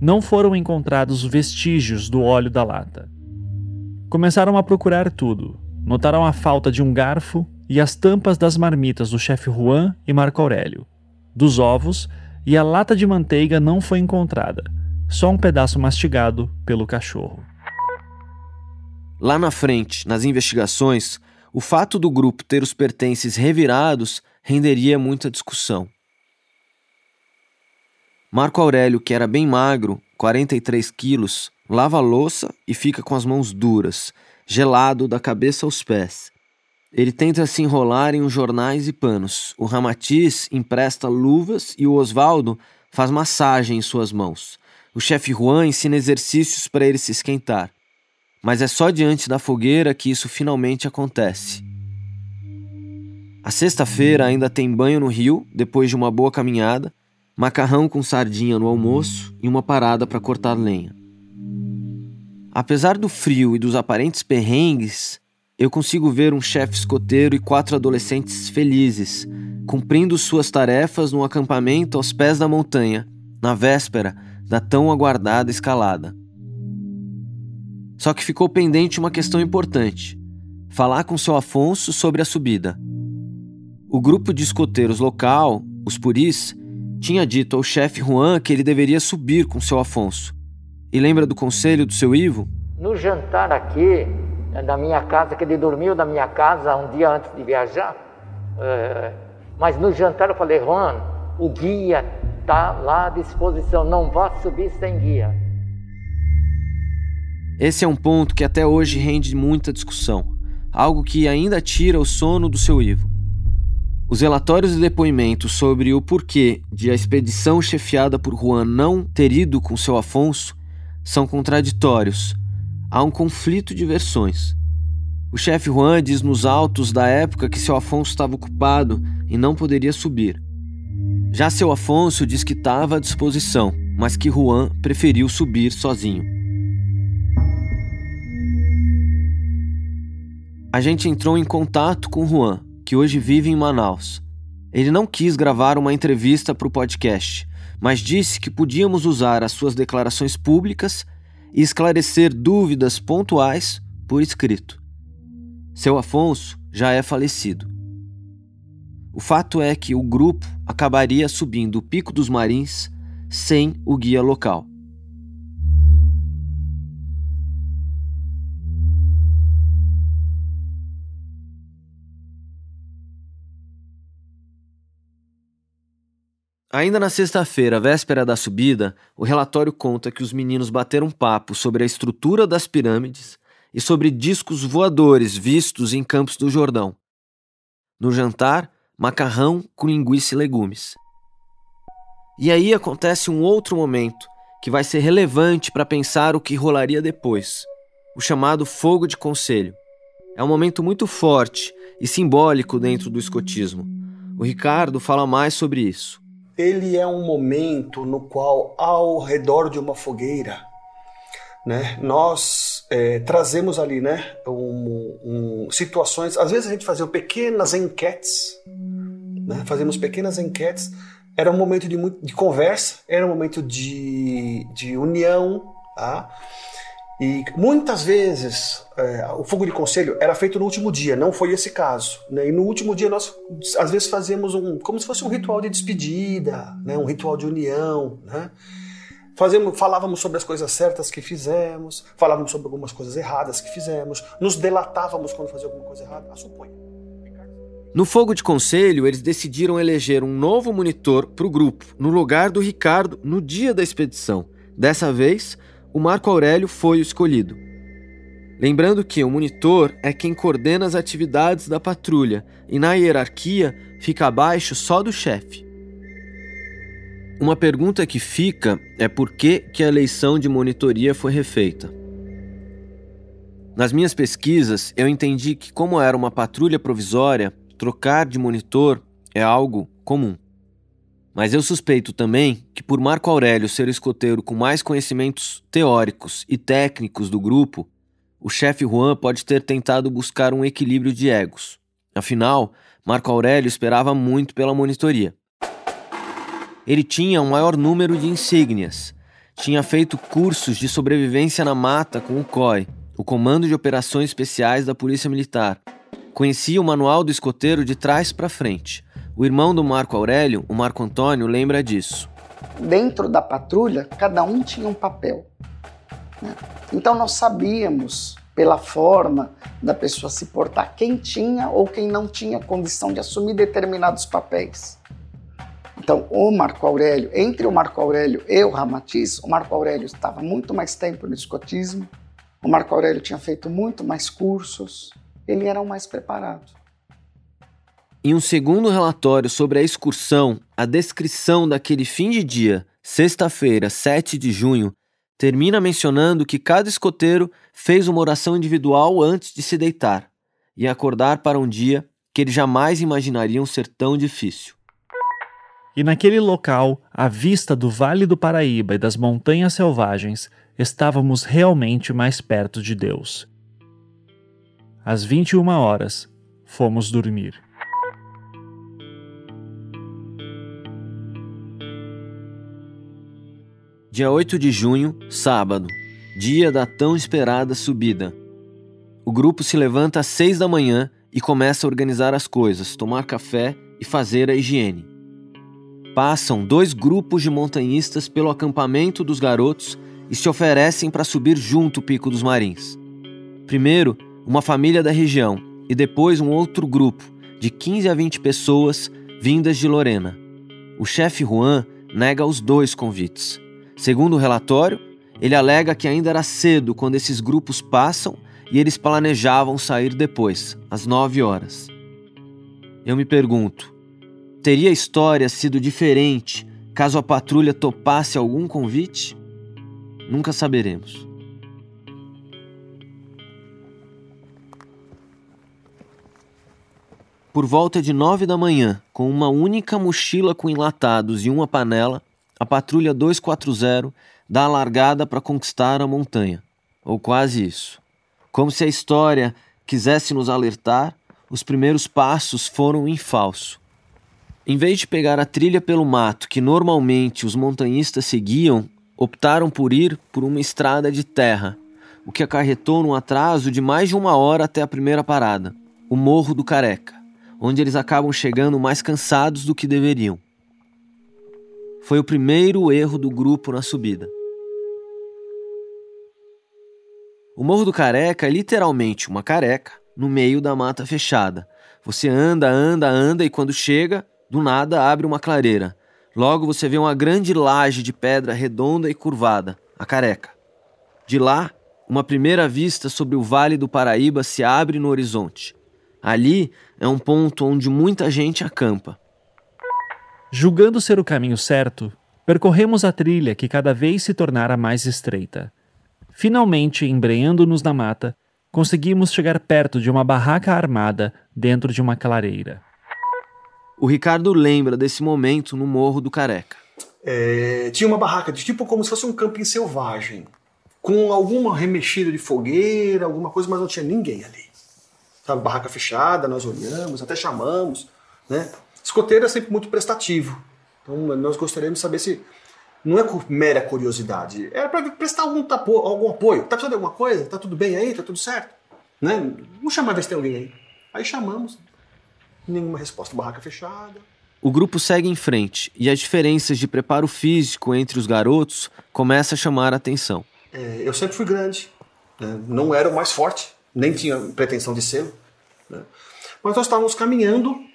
Não foram encontrados vestígios do óleo da lata. Começaram a procurar tudo. Notaram a falta de um garfo e as tampas das marmitas do chefe Juan e Marco Aurélio. Dos ovos e a lata de manteiga não foi encontrada, só um pedaço mastigado pelo cachorro. Lá na frente, nas investigações, o fato do grupo ter os pertences revirados renderia muita discussão. Marco Aurélio, que era bem magro, 43 quilos, lava a louça e fica com as mãos duras, gelado da cabeça aos pés. Ele tenta se enrolar em uns jornais e panos. O Ramatiz empresta luvas e o Osvaldo faz massagem em suas mãos. O chefe Juan ensina exercícios para ele se esquentar. Mas é só diante da fogueira que isso finalmente acontece. A sexta-feira ainda tem banho no rio, depois de uma boa caminhada, macarrão com sardinha no almoço e uma parada para cortar lenha. Apesar do frio e dos aparentes perrengues, eu consigo ver um chefe escoteiro e quatro adolescentes felizes, cumprindo suas tarefas no acampamento aos pés da montanha, na véspera da tão aguardada escalada. Só que ficou pendente uma questão importante: falar com seu Afonso sobre a subida. O grupo de escoteiros local, os Puris, tinha dito ao chefe Juan que ele deveria subir com seu Afonso. E lembra do conselho do seu Ivo? No jantar aqui, da minha casa, que ele dormiu na minha casa um dia antes de viajar. É, mas no jantar eu falei, Juan, o guia está lá à disposição, não vá subir sem guia. Esse é um ponto que até hoje rende muita discussão, algo que ainda tira o sono do seu Ivo. Os relatórios e depoimentos sobre o porquê de a expedição chefiada por Juan não ter ido com seu Afonso são contraditórios há um conflito de versões. O chefe Juan diz nos autos da época que seu Afonso estava ocupado e não poderia subir. Já seu Afonso diz que estava à disposição, mas que Juan preferiu subir sozinho. A gente entrou em contato com Juan, que hoje vive em Manaus. Ele não quis gravar uma entrevista para o podcast, mas disse que podíamos usar as suas declarações públicas e esclarecer dúvidas pontuais por escrito. Seu Afonso já é falecido. O fato é que o grupo acabaria subindo o Pico dos Marins sem o guia local. Ainda na sexta-feira, véspera da subida, o relatório conta que os meninos bateram papo sobre a estrutura das pirâmides e sobre discos voadores vistos em Campos do Jordão. No jantar, macarrão com linguiça e legumes. E aí acontece um outro momento que vai ser relevante para pensar o que rolaria depois: o chamado fogo de conselho. É um momento muito forte e simbólico dentro do escotismo. O Ricardo fala mais sobre isso. Ele é um momento no qual, ao redor de uma fogueira, né, nós é, trazemos ali né, um, um, situações. Às vezes a gente fazia pequenas enquetes né? Fazíamos pequenas enquetes. Era um momento de, de conversa, era um momento de, de união. Tá? E muitas vezes é, o fogo de conselho era feito no último dia, não foi esse caso. Né? E no último dia nós às vezes fazíamos um, como se fosse um ritual de despedida, né? um ritual de união. Né? Fazemos, falávamos sobre as coisas certas que fizemos, falávamos sobre algumas coisas erradas que fizemos, nos delatávamos quando fazia alguma coisa errada, a suponha. No fogo de conselho, eles decidiram eleger um novo monitor para o grupo, no lugar do Ricardo, no dia da expedição. Dessa vez, o Marco Aurélio foi o escolhido. Lembrando que o monitor é quem coordena as atividades da patrulha e, na hierarquia, fica abaixo só do chefe. Uma pergunta que fica é por que, que a eleição de monitoria foi refeita. Nas minhas pesquisas, eu entendi que, como era uma patrulha provisória, trocar de monitor é algo comum. Mas eu suspeito também que, por Marco Aurélio ser o escoteiro com mais conhecimentos teóricos e técnicos do grupo, o chefe Juan pode ter tentado buscar um equilíbrio de egos. Afinal, Marco Aurélio esperava muito pela monitoria. Ele tinha um maior número de insígnias, tinha feito cursos de sobrevivência na mata com o COI, o Comando de Operações Especiais da Polícia Militar, Conhecia o manual do escoteiro de trás para frente. O irmão do Marco Aurélio, o Marco Antônio, lembra disso. Dentro da patrulha, cada um tinha um papel. Né? Então nós sabíamos, pela forma da pessoa se portar, quem tinha ou quem não tinha condição de assumir determinados papéis. Então, o Marco Aurélio, entre o Marco Aurélio e o Ramatiz, o Marco Aurélio estava muito mais tempo no escotismo, o Marco Aurélio tinha feito muito mais cursos, ele era o mais preparado. Em um segundo relatório sobre a excursão, a descrição daquele fim de dia, sexta-feira, 7 de junho, termina mencionando que cada escoteiro fez uma oração individual antes de se deitar e acordar para um dia que eles jamais imaginariam ser tão difícil. E naquele local, à vista do Vale do Paraíba e das montanhas selvagens, estávamos realmente mais perto de Deus às 21 horas, fomos dormir. Dia 8 de junho, sábado, dia da tão esperada subida. O grupo se levanta às 6 da manhã e começa a organizar as coisas, tomar café e fazer a higiene. Passam dois grupos de montanhistas pelo acampamento dos garotos e se oferecem para subir junto o Pico dos Marins. Primeiro, uma família da região e depois um outro grupo, de 15 a 20 pessoas vindas de Lorena. O chefe Juan nega os dois convites. Segundo o relatório, ele alega que ainda era cedo quando esses grupos passam e eles planejavam sair depois, às 9 horas. Eu me pergunto: teria a história sido diferente caso a patrulha topasse algum convite? Nunca saberemos. Por volta de nove da manhã, com uma única mochila com enlatados e uma panela, a patrulha 240 dá a largada para conquistar a montanha. Ou quase isso. Como se a história quisesse nos alertar, os primeiros passos foram em falso. Em vez de pegar a trilha pelo mato que normalmente os montanhistas seguiam, optaram por ir por uma estrada de terra, o que acarretou num atraso de mais de uma hora até a primeira parada, o Morro do Careca onde eles acabam chegando mais cansados do que deveriam. Foi o primeiro erro do grupo na subida. O Morro do Careca é literalmente uma careca no meio da mata fechada. Você anda, anda, anda e quando chega, do nada abre uma clareira. Logo você vê uma grande laje de pedra redonda e curvada, a careca. De lá, uma primeira vista sobre o Vale do Paraíba se abre no horizonte. Ali é um ponto onde muita gente acampa. Julgando ser o caminho certo, percorremos a trilha que cada vez se tornara mais estreita. Finalmente, embreando-nos na mata, conseguimos chegar perto de uma barraca armada dentro de uma clareira. O Ricardo lembra desse momento no Morro do Careca. É, tinha uma barraca de tipo como se fosse um camping selvagem, com alguma remexida de fogueira, alguma coisa, mas não tinha ninguém ali sabe, barraca fechada, nós olhamos, até chamamos, né? Escoteiro é sempre muito prestativo. Então nós gostaríamos de saber se não é mera curiosidade, é para prestar algum, tapo, algum apoio. Tá precisando de alguma coisa? Tá tudo bem aí? Tá tudo certo? Né? Vamos chamar ver se tem alguém aí. Aí chamamos, nenhuma resposta, barraca fechada. O grupo segue em frente e as diferenças de preparo físico entre os garotos começam a chamar a atenção. É, eu sempre fui grande, né? não era o mais forte, nem tinha pretensão de ser. Né? Mas nós estávamos caminhando,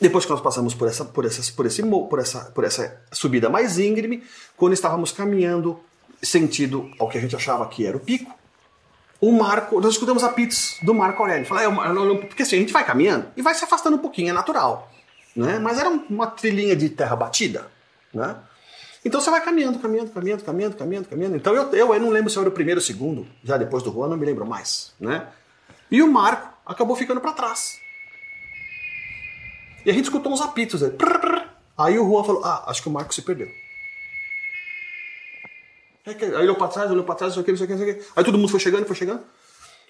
depois que nós passamos por essa, por, essa, por, esse, por, essa, por essa subida mais íngreme, quando estávamos caminhando sentido ao que a gente achava que era o pico, o Marco, nós escutamos apitos do Marco Aurélio. Falei, é, porque assim, a gente vai caminhando e vai se afastando um pouquinho, é natural. Né? Mas era uma trilhinha de terra batida. Né? Então você vai caminhando, caminhando, caminhando, caminhando, caminhando, caminhando. Então eu, eu, eu não lembro se eu era o primeiro ou o segundo, já depois do Juan, não me lembro mais. Né? E o Marco acabou ficando para trás. E a gente escutou uns apitos aí. Aí o Juan falou: Ah, acho que o Marco se perdeu. Aí ele olhou para trás, olhou para trás, não sei o que, não sei o que. Aí todo mundo foi chegando, foi chegando.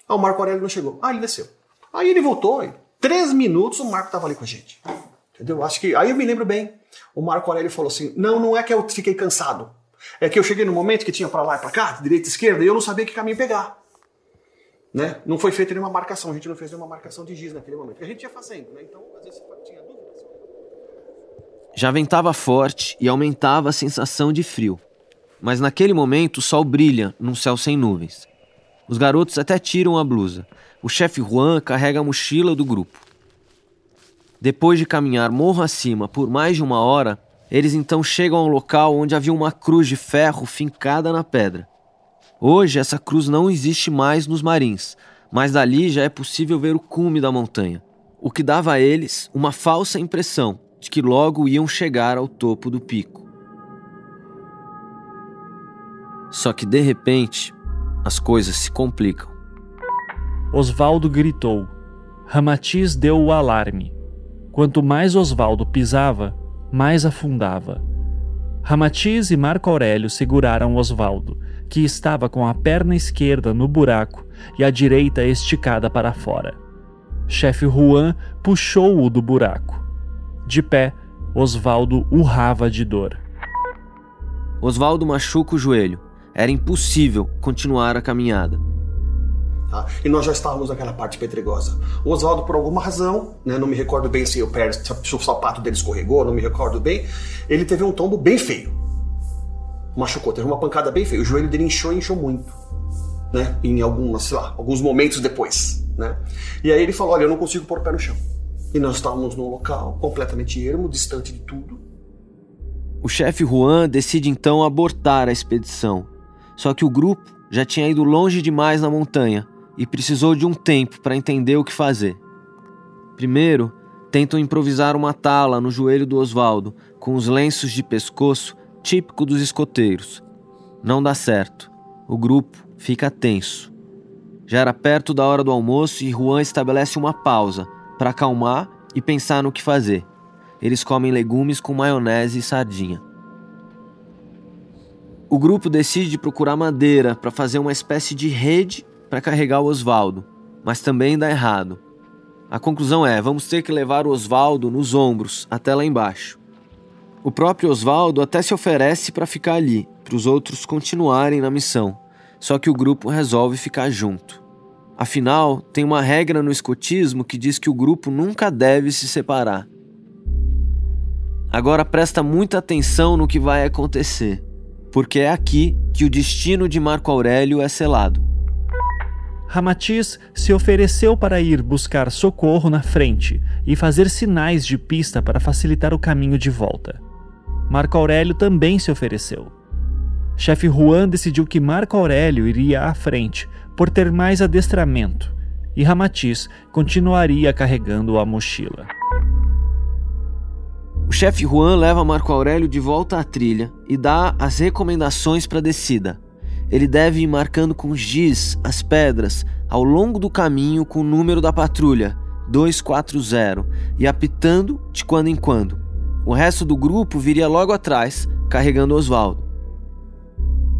Ah, o Marco Aurélio não chegou. Ah, ele desceu. Aí ele voltou, e três minutos o Marco tava ali com a gente. Entendeu? Acho que. Aí eu me lembro bem. O Marco Aurélio falou assim: Não, não é que eu fiquei cansado. É que eu cheguei no momento que tinha para lá e para cá, direita e esquerda, e eu não sabia que caminho pegar. Né? Não foi feita nenhuma marcação, a gente não fez nenhuma marcação de giz naquele momento. A gente ia fazendo, né? Então, às vezes dúvidas. Já ventava forte e aumentava a sensação de frio. Mas naquele momento o sol brilha num céu sem nuvens. Os garotos até tiram a blusa. O chefe Juan carrega a mochila do grupo. Depois de caminhar morro acima por mais de uma hora, eles então chegam ao local onde havia uma cruz de ferro fincada na pedra. Hoje essa cruz não existe mais nos marins, mas dali já é possível ver o cume da montanha, o que dava a eles uma falsa impressão de que logo iam chegar ao topo do pico. Só que de repente, as coisas se complicam. Osvaldo gritou. Ramatiz deu o alarme. Quanto mais Osvaldo pisava, mais afundava. Ramatiz e Marco Aurélio seguraram Osvaldo que estava com a perna esquerda no buraco e a direita esticada para fora. Chefe Juan puxou-o do buraco. De pé, Osvaldo urrava de dor. Osvaldo machuca o joelho. Era impossível continuar a caminhada. Tá? E nós já estávamos naquela parte pedregosa. O Oswaldo, por alguma razão, né, não me recordo bem se o, pé, se o sapato dele escorregou, não me recordo bem, ele teve um tombo bem feio machucou, teve uma pancada bem feia. O joelho dele inchou e inchou muito, né? Em algumas, sei lá, alguns momentos depois, né? E aí ele falou: Olha, eu não consigo pôr o pé no chão. E nós estávamos num local completamente ermo, distante de tudo. O chefe Juan decide então abortar a expedição. Só que o grupo já tinha ido longe demais na montanha e precisou de um tempo para entender o que fazer. Primeiro, tentam improvisar uma tala no joelho do Osvaldo, com os lenços de pescoço típico dos escoteiros. Não dá certo. O grupo fica tenso. Já era perto da hora do almoço e Juan estabelece uma pausa para acalmar e pensar no que fazer. Eles comem legumes com maionese e sardinha. O grupo decide procurar madeira para fazer uma espécie de rede para carregar o Osvaldo, mas também dá errado. A conclusão é: vamos ter que levar o Osvaldo nos ombros até lá embaixo. O próprio Osvaldo até se oferece para ficar ali, para os outros continuarem na missão, só que o grupo resolve ficar junto. Afinal, tem uma regra no escotismo que diz que o grupo nunca deve se separar. Agora presta muita atenção no que vai acontecer porque é aqui que o destino de Marco Aurélio é selado. Ramatiz se ofereceu para ir buscar socorro na frente e fazer sinais de pista para facilitar o caminho de volta. Marco Aurélio também se ofereceu. Chefe Juan decidiu que Marco Aurélio iria à frente por ter mais adestramento e Ramatiz continuaria carregando a mochila. O chefe Juan leva Marco Aurélio de volta à trilha e dá as recomendações para a descida. Ele deve ir marcando com giz as pedras ao longo do caminho com o número da patrulha 240 e apitando de quando em quando. O resto do grupo viria logo atrás, carregando Oswaldo.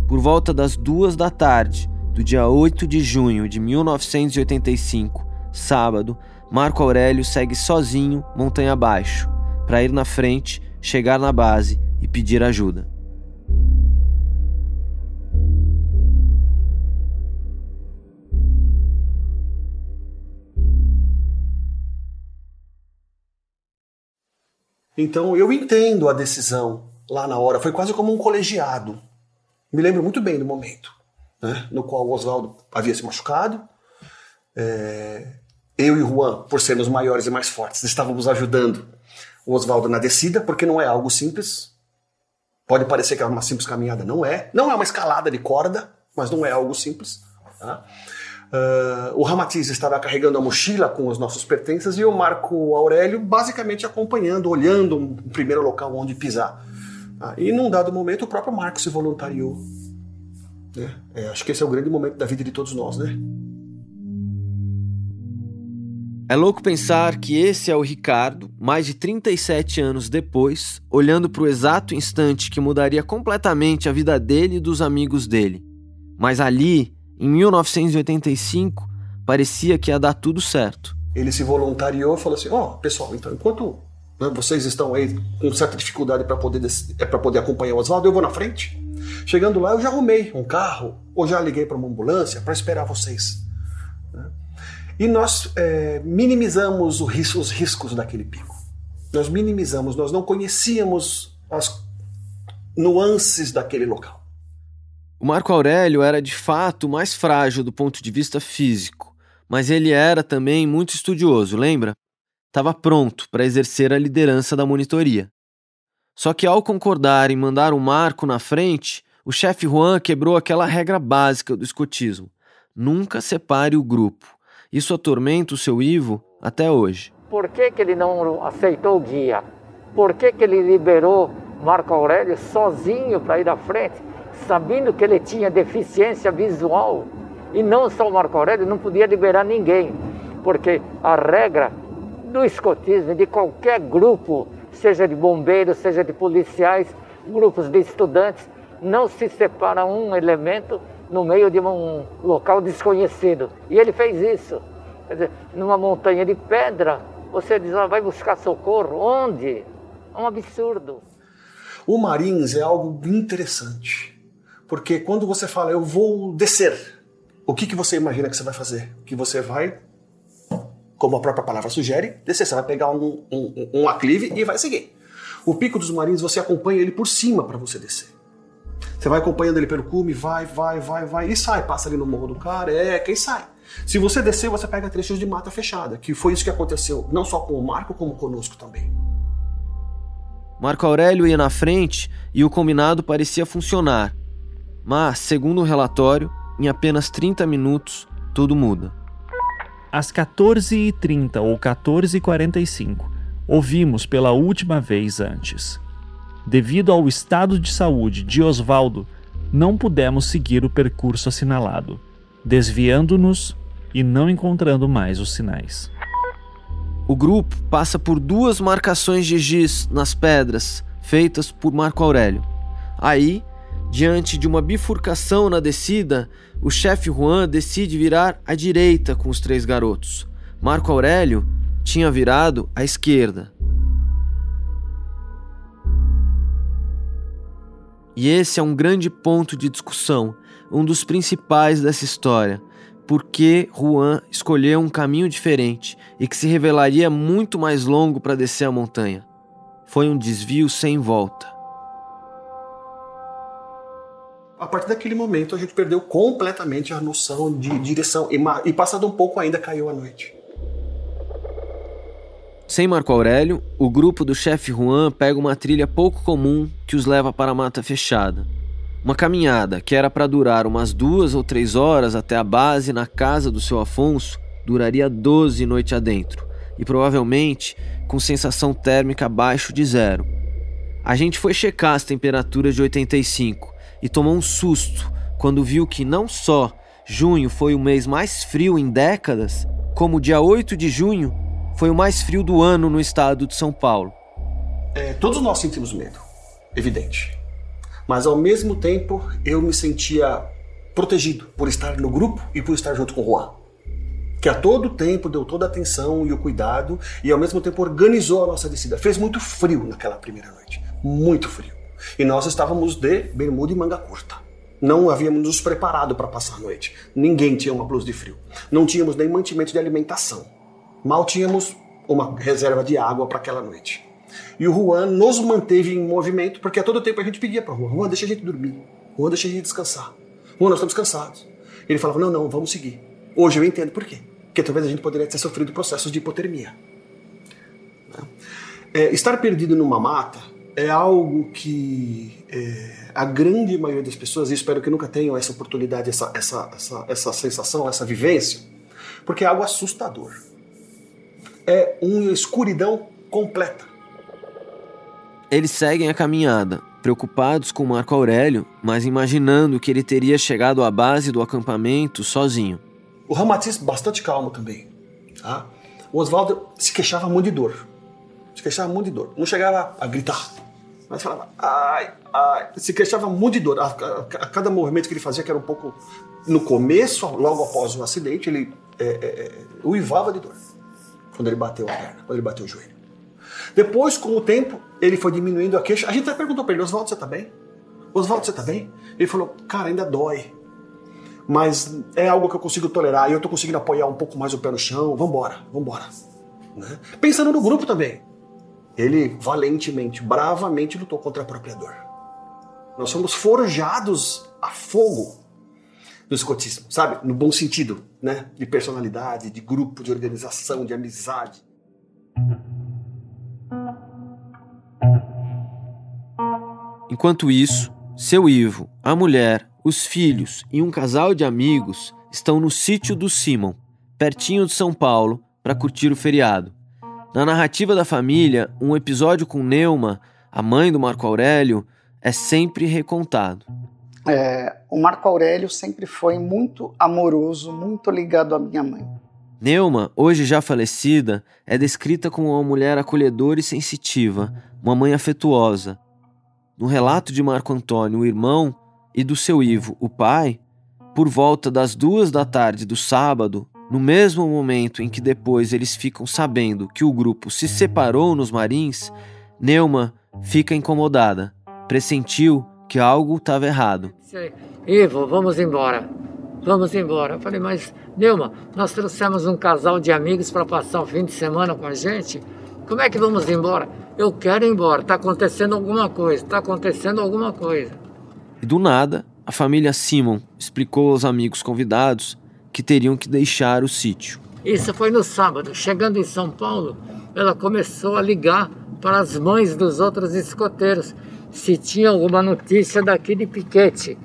Por volta das duas da tarde do dia 8 de junho de 1985, sábado, Marco Aurélio segue sozinho montanha abaixo para ir na frente, chegar na base e pedir ajuda. Então eu entendo a decisão lá na hora, foi quase como um colegiado. Me lembro muito bem do momento né, no qual o Oswaldo havia se machucado. É, eu e Juan, por sermos maiores e mais fortes, estávamos ajudando o Oswaldo na descida, porque não é algo simples. Pode parecer que é uma simples caminhada, não é. Não é uma escalada de corda, mas não é algo simples. Tá? Uh, o Ramatiz estava carregando a mochila com os nossos pertences e o Marco Aurélio basicamente acompanhando, olhando o primeiro local onde pisar. Tá? E num dado momento o próprio Marco se voluntariou. Né? É, acho que esse é o grande momento da vida de todos nós, né? É louco pensar que esse é o Ricardo, mais de 37 anos depois, olhando para o exato instante que mudaria completamente a vida dele e dos amigos dele. Mas ali, em 1985, parecia que ia dar tudo certo. Ele se voluntariou e falou assim: Ó, oh, pessoal, então enquanto né, vocês estão aí com certa dificuldade para poder, é poder acompanhar o Oswaldo, eu vou na frente. Chegando lá, eu já arrumei um carro, ou já liguei para uma ambulância para esperar vocês. E nós é, minimizamos risco, os riscos daquele pico. Nós minimizamos, nós não conhecíamos as nuances daquele local. O Marco Aurélio era de fato mais frágil do ponto de vista físico, mas ele era também muito estudioso, lembra? Estava pronto para exercer a liderança da monitoria. Só que ao concordar em mandar o Marco na frente, o chefe Juan quebrou aquela regra básica do escotismo: nunca separe o grupo. Isso atormenta o seu Ivo até hoje. Por que, que ele não aceitou o guia? Por que, que ele liberou Marco Aurélio sozinho para ir à frente, sabendo que ele tinha deficiência visual? E não só o Marco Aurélio, não podia liberar ninguém, porque a regra do escotismo, de qualquer grupo, seja de bombeiros, seja de policiais, grupos de estudantes, não se separa um elemento no meio de um local desconhecido. E ele fez isso. Quer dizer, numa montanha de pedra, você diz, ah, vai buscar socorro? Onde? É um absurdo. O Marins é algo interessante. Porque quando você fala, eu vou descer, o que, que você imagina que você vai fazer? Que você vai, como a própria palavra sugere, descer. Você vai pegar um, um, um aclive e vai seguir. O Pico dos Marins, você acompanha ele por cima para você descer. Você vai acompanhando ele pelo cume, vai, vai, vai, vai, e sai, passa ali no Morro do Careca e sai. Se você descer, você pega trechos de mata fechada, que foi isso que aconteceu, não só com o Marco, como conosco também. Marco Aurélio ia na frente e o combinado parecia funcionar. Mas, segundo o relatório, em apenas 30 minutos, tudo muda. Às 14h30 ou 14h45, ouvimos pela última vez antes. Devido ao estado de saúde de Osvaldo, não pudemos seguir o percurso assinalado, desviando-nos e não encontrando mais os sinais. o grupo passa por duas marcações de giz nas pedras feitas por Marco Aurélio. Aí, diante de uma bifurcação na descida, o chefe Juan decide virar à direita com os três garotos. Marco Aurélio tinha virado à esquerda. E esse é um grande ponto de discussão, um dos principais dessa história. Por que Juan escolheu um caminho diferente e que se revelaria muito mais longo para descer a montanha? Foi um desvio sem volta. A partir daquele momento a gente perdeu completamente a noção de direção e, e passado um pouco ainda caiu a noite. Sem Marco Aurélio, o grupo do chefe Juan pega uma trilha pouco comum que os leva para a mata fechada. Uma caminhada que era para durar umas duas ou três horas até a base na casa do seu Afonso duraria 12 noites adentro e provavelmente com sensação térmica abaixo de zero. A gente foi checar as temperaturas de 85 e tomou um susto quando viu que não só junho foi o mês mais frio em décadas, como o dia 8 de junho foi o mais frio do ano no estado de São Paulo. É, todos nós sentimos medo, evidente. Mas ao mesmo tempo eu me sentia protegido por estar no grupo e por estar junto com o Juan. Que a todo tempo deu toda a atenção e o cuidado e ao mesmo tempo organizou a nossa descida. Fez muito frio naquela primeira noite, muito frio. E nós estávamos de bermuda e manga curta. Não havíamos nos preparado para passar a noite. Ninguém tinha uma blusa de frio. Não tínhamos nem mantimento de alimentação. Mal tínhamos uma reserva de água para aquela noite. E o Juan nos manteve em movimento, porque a todo tempo a gente pedia para o Juan, Juan, deixa a gente dormir. Juan, deixa a gente descansar. Juan, nós estamos cansados. Ele falava, não, não, vamos seguir. Hoje eu entendo por quê. Porque talvez a gente poderia ter sofrido processos de hipotermia. Né? É, estar perdido numa mata é algo que é, a grande maioria das pessoas, e espero que nunca tenham essa oportunidade, essa, essa, essa, essa sensação, essa vivência, porque é algo assustador. É uma escuridão completa. Eles seguem a caminhada, preocupados com Marco Aurélio, mas imaginando que ele teria chegado à base do acampamento sozinho. O Ramatiz bastante calmo também. Tá? O Oswaldo se queixava muito de dor. Se queixava muito de dor. Não chegava a gritar, mas falava, ai, ai. Se queixava muito de dor. A, a, a cada movimento que ele fazia, que era um pouco. No começo, logo após o acidente, ele é, é, é uivava de dor. Quando ele bateu a perna, quando ele bateu o joelho. Depois, com o tempo, ele foi diminuindo a queixa. A gente até perguntou para ele, Oswaldo, você tá bem? Oswaldo, você tá bem? Ele falou, cara, ainda dói. Mas é algo que eu consigo tolerar e eu tô conseguindo apoiar um pouco mais o pé no chão. Vambora, vambora. Né? Pensando no grupo também. Ele valentemente, bravamente lutou contra a própria dor. Nós somos forjados a fogo no escotismo, sabe? No bom sentido, né? De personalidade, de grupo, de organização, de amizade. Enquanto isso, seu Ivo, a mulher, os filhos e um casal de amigos estão no sítio do Simon, pertinho de São Paulo, para curtir o feriado. Na narrativa da família, um episódio com Neuma, a mãe do Marco Aurélio, é sempre recontado. É, o Marco Aurélio sempre foi muito amoroso, muito ligado à minha mãe. Neuma, hoje já falecida, é descrita como uma mulher acolhedora e sensitiva, uma mãe afetuosa, no relato de Marco Antônio, o irmão, e do seu Ivo, o pai, por volta das duas da tarde do sábado, no mesmo momento em que depois eles ficam sabendo que o grupo se separou nos Marins, Neuma fica incomodada, pressentiu que algo estava errado. Ivo, vamos embora. Vamos embora. Eu falei, mas Neuma, nós trouxemos um casal de amigos para passar o fim de semana com a gente. Como é que vamos embora? Eu quero ir embora, está acontecendo alguma coisa, está acontecendo alguma coisa. E do nada, a família Simon explicou aos amigos convidados que teriam que deixar o sítio. Isso foi no sábado. Chegando em São Paulo, ela começou a ligar para as mães dos outros escoteiros se tinha alguma notícia daqui de Piquete.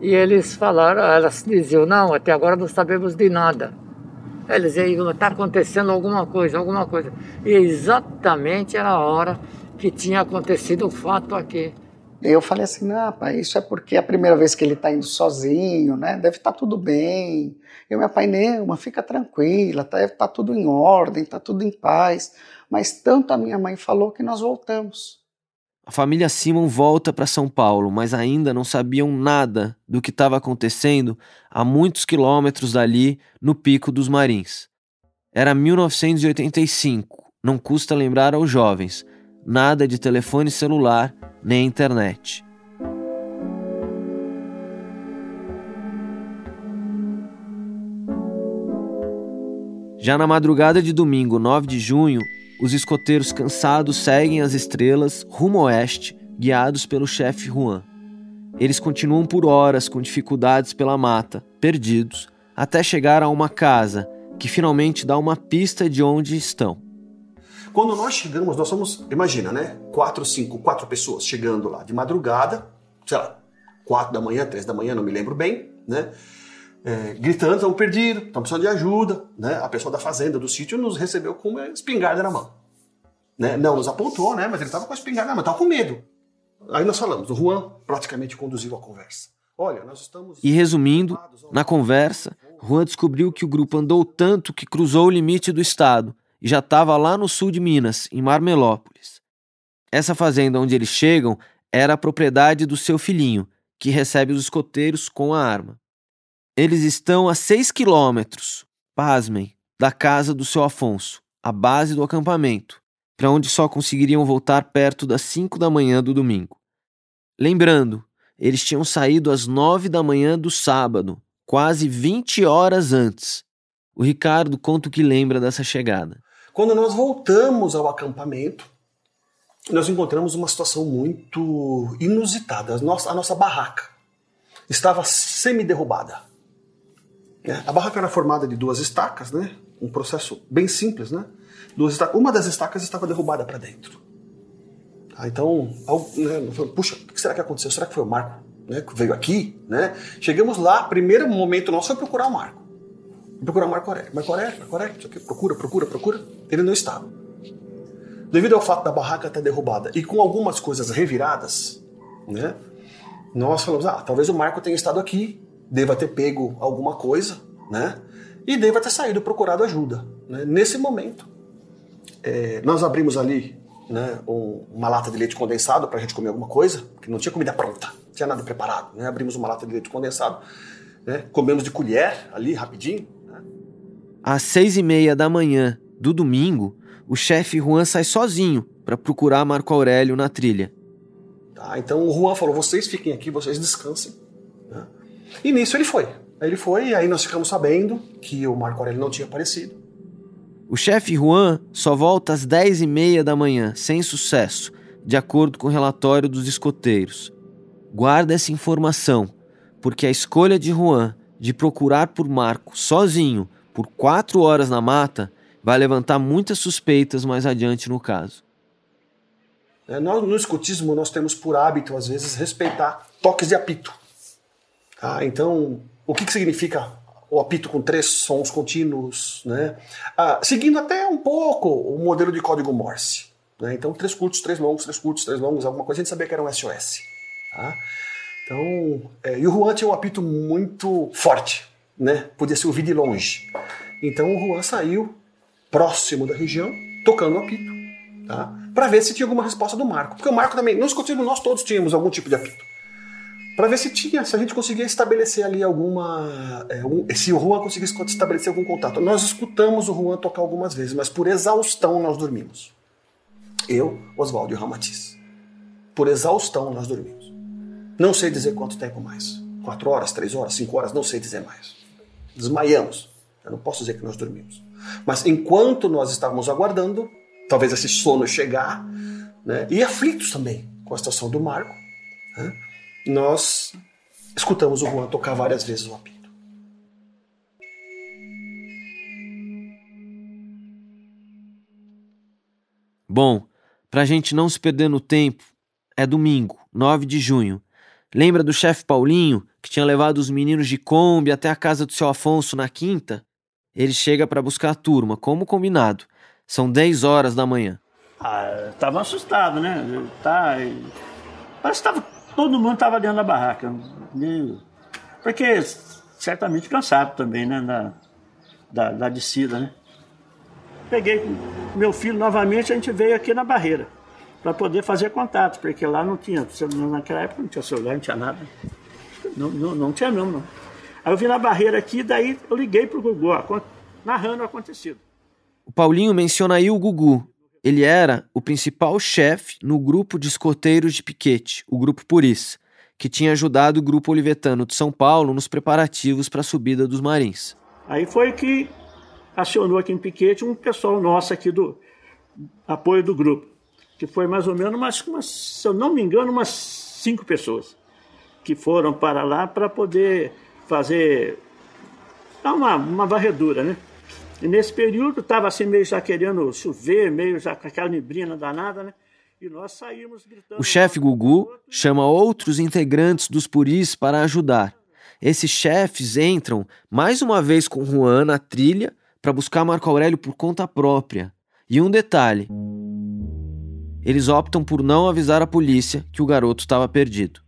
E eles falaram, elas diziam, não, até agora não sabemos de nada. Eles diziam, está acontecendo alguma coisa, alguma coisa. E exatamente era a hora que tinha acontecido o fato aqui. Eu falei assim, não, pai, isso é porque é a primeira vez que ele está indo sozinho, né? Deve estar tá tudo bem. E meu pai, Neuma, fica tranquila, tá, tá tudo em ordem, tá tudo em paz. Mas tanto a minha mãe falou que nós voltamos. A família Simon volta para São Paulo, mas ainda não sabiam nada do que estava acontecendo a muitos quilômetros dali, no Pico dos Marins. Era 1985, não custa lembrar aos jovens, nada de telefone celular nem internet. Já na madrugada de domingo, 9 de junho, os escoteiros cansados seguem as estrelas rumo oeste, guiados pelo chefe Juan. Eles continuam por horas com dificuldades pela mata, perdidos, até chegar a uma casa que finalmente dá uma pista de onde estão. Quando nós chegamos, nós somos, imagina, né? Quatro, cinco, quatro pessoas chegando lá de madrugada, sei lá, quatro da manhã, três da manhã, não me lembro bem, né? É, gritando, estamos perdidos, estamos precisando de ajuda, né? A pessoa da fazenda, do sítio, nos recebeu com uma espingarda na mão. Né? Não nos apontou, né? Mas ele estava com a espingarda na mão, estava com medo. Aí nós falamos, o Juan praticamente conduziu a conversa. Olha, nós estamos... E resumindo, na conversa, Juan descobriu que o grupo andou tanto que cruzou o limite do estado e já estava lá no sul de Minas, em Marmelópolis. Essa fazenda onde eles chegam era a propriedade do seu filhinho, que recebe os escoteiros com a arma. Eles estão a seis quilômetros, pasmem, da casa do seu Afonso, a base do acampamento, para onde só conseguiriam voltar perto das cinco da manhã do domingo. Lembrando, eles tinham saído às nove da manhã do sábado, quase 20 horas antes. O Ricardo conta o que lembra dessa chegada. Quando nós voltamos ao acampamento, nós encontramos uma situação muito inusitada. A nossa, a nossa barraca estava semi-derrubada. É, a barraca era formada de duas estacas, né? um processo bem simples. Né? Duas estacas. Uma das estacas estava derrubada para dentro. Ah, então, algo, né, puxa, o que será que aconteceu? Será que foi o Marco né, que veio aqui? Né? Chegamos lá, primeiro momento nosso foi procurar o Marco procurar Marco Aurélio. Marco Aurélio, Marco Aurélio, procura, procura, procura. Ele não estava. Devido ao fato da barraca estar derrubada e com algumas coisas reviradas, né? Nós falamos, ah, talvez o Marco tenha estado aqui, deva ter pego alguma coisa, né? E deva ter saído procurado ajuda. Né? Nesse momento, é, nós abrimos ali né, um, uma lata de leite condensado para a gente comer alguma coisa, que não tinha comida pronta, não tinha nada preparado. Né? Abrimos uma lata de leite condensado, né? comemos de colher ali rapidinho, às seis e meia da manhã do domingo, o chefe Juan sai sozinho para procurar Marco Aurélio na trilha. Tá, então o Juan falou: vocês fiquem aqui, vocês descansem. Né? E nisso ele foi. Aí ele foi, e aí nós ficamos sabendo que o Marco Aurélio não tinha aparecido. O chefe Juan só volta às dez e meia da manhã, sem sucesso, de acordo com o relatório dos escoteiros. Guarda essa informação, porque a escolha de Juan de procurar por Marco sozinho por quatro horas na mata vai levantar muitas suspeitas mais adiante no caso. É, nós, no escutismo, nós temos por hábito, às vezes, respeitar toques de apito. Tá? Então, o que, que significa o apito com três sons contínuos? Né? Ah, seguindo até um pouco o modelo de código Morse. Né? Então, três curtos, três longos, três curtos, três longos, alguma coisa, a gente sabia que era um SOS. Tá? Então, é, e o Juan tinha um apito muito forte né? Podia ser ouvido de longe. Então o Juan saiu próximo da região, tocando o apito, tá? Para ver se tinha alguma resposta do Marco. Porque o Marco também, nós, nós todos tínhamos algum tipo de apito. Para ver se tinha, se a gente conseguia estabelecer ali alguma. É, um, se o Juan conseguisse estabelecer algum contato. Nós escutamos o Juan tocar algumas vezes, mas por exaustão nós dormimos. Eu, Oswaldo e o Ramatiz. Por exaustão nós dormimos. Não sei dizer quanto tempo mais. Quatro horas, três horas, cinco horas, não sei dizer mais desmaiamos. Eu não posso dizer que nós dormimos. Mas enquanto nós estávamos aguardando, talvez esse sono chegar, né, e aflitos também com a situação do Marco, né, nós escutamos o Juan tocar várias vezes o apito. Bom, para a gente não se perder no tempo, é domingo, 9 de junho. Lembra do chefe Paulinho que tinha levado os meninos de Kombi até a casa do seu Afonso na quinta, ele chega para buscar a turma, como combinado. São 10 horas da manhã. Ah, tava assustado, né? Tá, Parece que tava, todo mundo estava dentro da barraca. Porque certamente cansado também, né? Da, da, da descida, né? Peguei meu filho novamente, a gente veio aqui na barreira para poder fazer contato, porque lá não tinha, naquela época não tinha celular, não tinha nada. Não, não, não tinha não, não. Aí eu vim na barreira aqui, daí eu liguei pro Gugu, narrando o acontecido. O Paulinho menciona aí o Gugu. Ele era o principal chefe no grupo de escoteiros de piquete, o Grupo Puris, que tinha ajudado o Grupo Olivetano de São Paulo nos preparativos para a subida dos Marins. Aí foi que acionou aqui em Piquete um pessoal nosso aqui do apoio do grupo, que foi mais ou menos umas, umas se eu não me engano, umas cinco pessoas que foram para lá para poder fazer uma, uma varredura, né? E nesse período estava assim meio já querendo chover, meio já com aquela neblina danada, né? E nós saímos gritando. O chefe Gugu chama outros integrantes dos puris para ajudar. Esses chefes entram mais uma vez com Juan na trilha para buscar Marco Aurélio por conta própria. E um detalhe: eles optam por não avisar a polícia que o garoto estava perdido.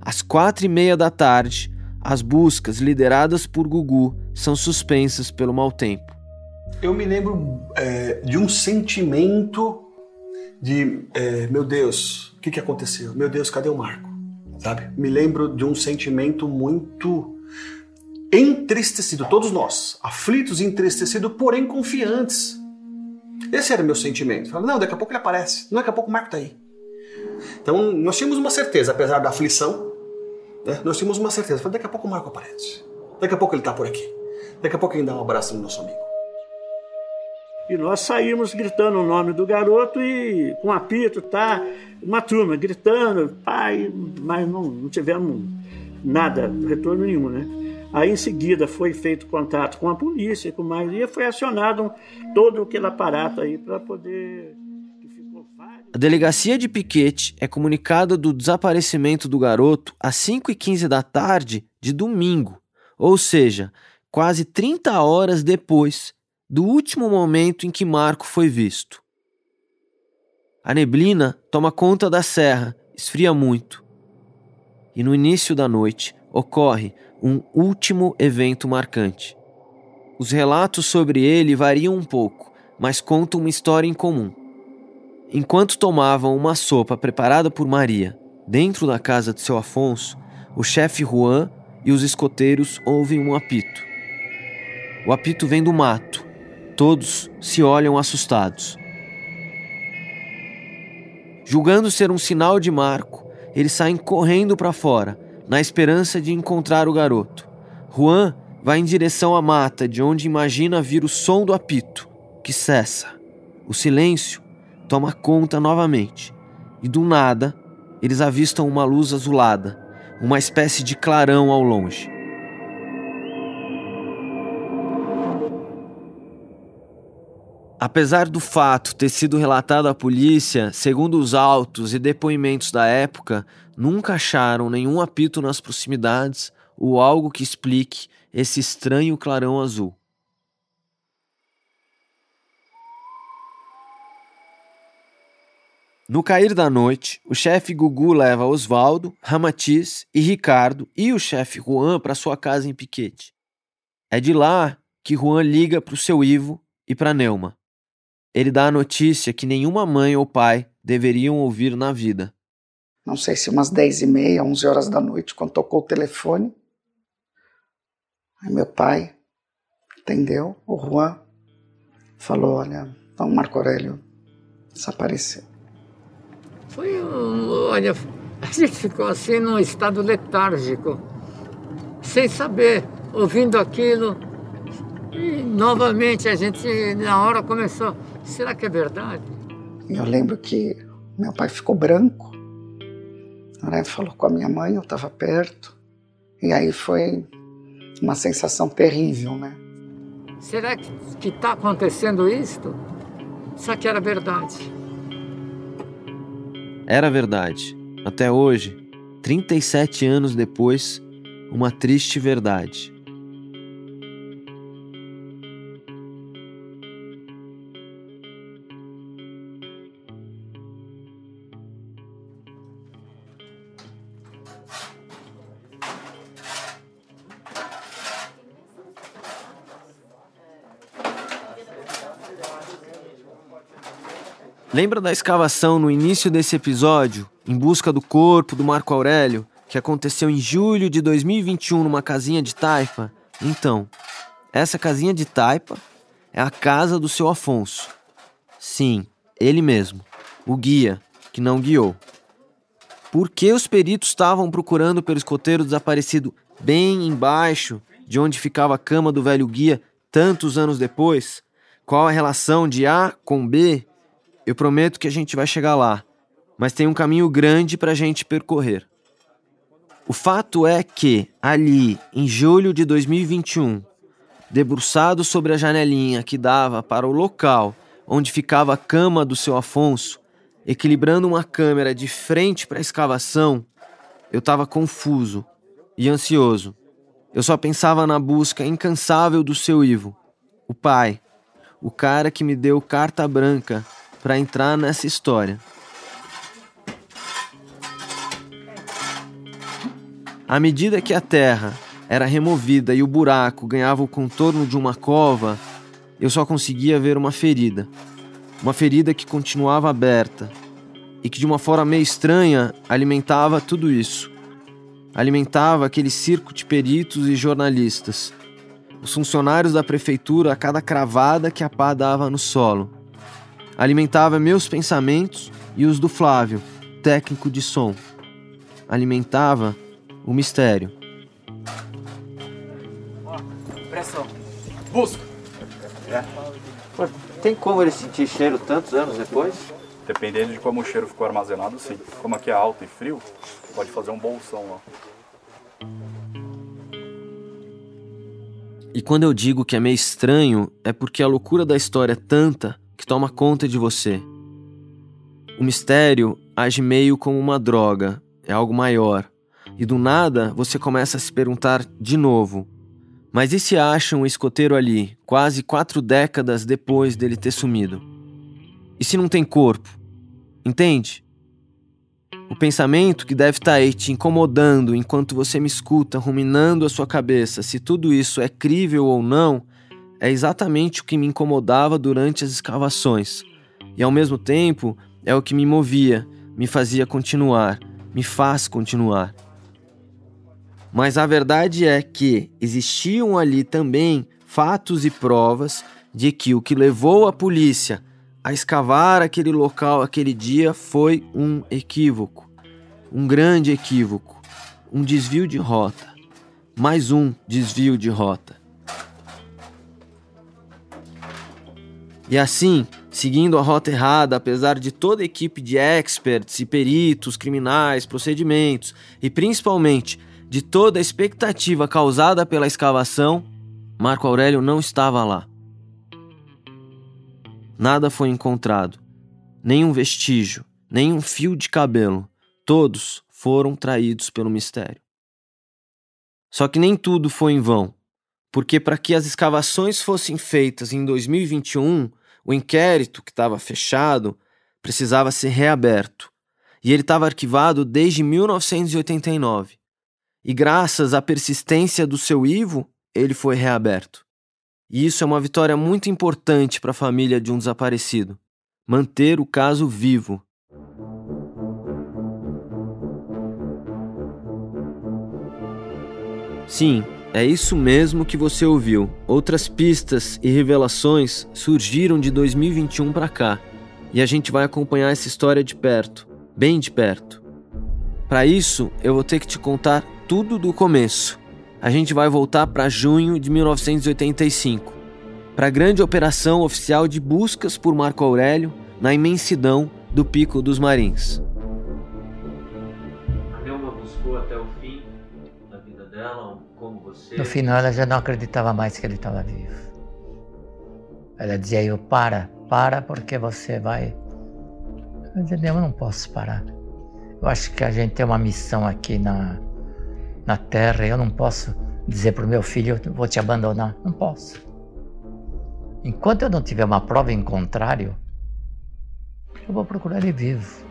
Às quatro e meia da tarde, as buscas lideradas por Gugu são suspensas pelo mau tempo. Eu me lembro é, de um sentimento de é, meu Deus, o que, que aconteceu? Meu Deus, cadê o Marco? Sabe? Me lembro de um sentimento muito entristecido, todos nós, aflitos e entristecidos, porém confiantes. Esse era meu sentimento. Falei, não, daqui a pouco ele aparece, não, daqui a pouco o Marco está aí. Então nós tínhamos uma certeza, apesar da aflição, né, nós tínhamos uma certeza. Daqui a pouco o Marco aparece, daqui a pouco ele está por aqui, daqui a pouco ele dá um abraço no nosso amigo. E nós saímos gritando o nome do garoto e com apito, tá? Uma turma gritando, pai, mas não, não tivemos nada, retorno nenhum, né? Aí em seguida foi feito contato com a polícia, com mais, e foi acionado todo aquele aparato aí para poder. A delegacia de Piquete é comunicada do desaparecimento do garoto às 5h15 da tarde de domingo, ou seja, quase 30 horas depois do último momento em que Marco foi visto. A neblina toma conta da serra, esfria muito. E no início da noite ocorre um último evento marcante. Os relatos sobre ele variam um pouco, mas contam uma história em comum. Enquanto tomavam uma sopa preparada por Maria dentro da casa de seu Afonso, o chefe Juan e os escoteiros ouvem um apito. O apito vem do mato. Todos se olham assustados. Julgando ser um sinal de Marco, eles saem correndo para fora na esperança de encontrar o garoto. Juan vai em direção à mata, de onde imagina vir o som do apito, que cessa. O silêncio toma conta novamente, e do nada eles avistam uma luz azulada, uma espécie de clarão ao longe. Apesar do fato ter sido relatado à polícia, segundo os autos e depoimentos da época, nunca acharam nenhum apito nas proximidades ou algo que explique esse estranho clarão azul. No cair da noite, o chefe Gugu leva Osvaldo, Ramatiz e Ricardo e o chefe Juan para sua casa em Piquete. É de lá que Juan liga para o seu Ivo e para Neuma. Ele dá a notícia que nenhuma mãe ou pai deveriam ouvir na vida. Não sei se umas 10 e meia, 11 horas da noite, quando tocou o telefone. Aí meu pai entendeu, o Juan falou, olha, então Marco Aurélio desapareceu. Foi, olha, a gente ficou assim num estado letárgico, sem saber, ouvindo aquilo. E novamente a gente, na hora, começou Será que é verdade? Eu lembro que meu pai ficou branco. Né? Falou com a minha mãe, eu estava perto. E aí foi uma sensação terrível, né? Será que está acontecendo isto? Será que era verdade? Era verdade. Até hoje, 37 anos depois, uma triste verdade. Lembra da escavação no início desse episódio, em busca do corpo do Marco Aurélio, que aconteceu em julho de 2021 numa casinha de taipa? Então, essa casinha de taipa é a casa do seu Afonso. Sim, ele mesmo, o guia, que não guiou. Por que os peritos estavam procurando pelo escoteiro desaparecido bem embaixo de onde ficava a cama do velho guia tantos anos depois? Qual a relação de A com B? Eu prometo que a gente vai chegar lá, mas tem um caminho grande para a gente percorrer. O fato é que, ali, em julho de 2021, debruçado sobre a janelinha que dava para o local onde ficava a cama do seu Afonso, equilibrando uma câmera de frente para a escavação, eu estava confuso e ansioso. Eu só pensava na busca incansável do seu Ivo, o pai, o cara que me deu carta branca para entrar nessa história. À medida que a terra era removida e o buraco ganhava o contorno de uma cova, eu só conseguia ver uma ferida. Uma ferida que continuava aberta e que, de uma forma meio estranha, alimentava tudo isso. Alimentava aquele circo de peritos e jornalistas, os funcionários da prefeitura a cada cravada que a pá dava no solo. Alimentava meus pensamentos e os do Flávio, técnico de som. Alimentava o mistério. Pressão. Busca. É. Tem como ele sentir cheiro tantos anos depois? Dependendo de como o cheiro ficou armazenado, sim. Como aqui é alto e frio, pode fazer um bolsão lá. E quando eu digo que é meio estranho, é porque a loucura da história é tanta que toma conta de você. O mistério age meio como uma droga, é algo maior. E do nada você começa a se perguntar de novo: mas e se acham um escoteiro ali, quase quatro décadas depois dele ter sumido? E se não tem corpo? Entende? O pensamento que deve estar aí te incomodando enquanto você me escuta, ruminando a sua cabeça se tudo isso é crível ou não, é exatamente o que me incomodava durante as escavações. E ao mesmo tempo, é o que me movia, me fazia continuar, me faz continuar. Mas a verdade é que existiam ali também fatos e provas de que o que levou a polícia a escavar aquele local aquele dia foi um equívoco, um grande equívoco, um desvio de rota, mais um desvio de rota. E assim, seguindo a rota errada, apesar de toda a equipe de experts e peritos, criminais, procedimentos e principalmente de toda a expectativa causada pela escavação, Marco Aurélio não estava lá. Nada foi encontrado, nenhum vestígio, nenhum fio de cabelo. Todos foram traídos pelo mistério. Só que nem tudo foi em vão, porque para que as escavações fossem feitas em 2021, o inquérito que estava fechado precisava ser reaberto. E ele estava arquivado desde 1989 e graças à persistência do seu Ivo, ele foi reaberto. E isso é uma vitória muito importante para a família de um desaparecido manter o caso vivo. Sim, é isso mesmo que você ouviu. Outras pistas e revelações surgiram de 2021 para cá, e a gente vai acompanhar essa história de perto, bem de perto. Para isso, eu vou ter que te contar tudo do começo. A gente vai voltar para junho de 1985, para a grande operação oficial de buscas por Marco Aurélio na imensidão do Pico dos Marins. No final, ela já não acreditava mais que ele estava vivo. Ela dizia: Eu para, para, porque você vai. Eu dizia: Eu não posso parar. Eu acho que a gente tem uma missão aqui na, na terra. Eu não posso dizer para o meu filho, eu vou te abandonar. Não posso. Enquanto eu não tiver uma prova em contrário, eu vou procurar ele vivo.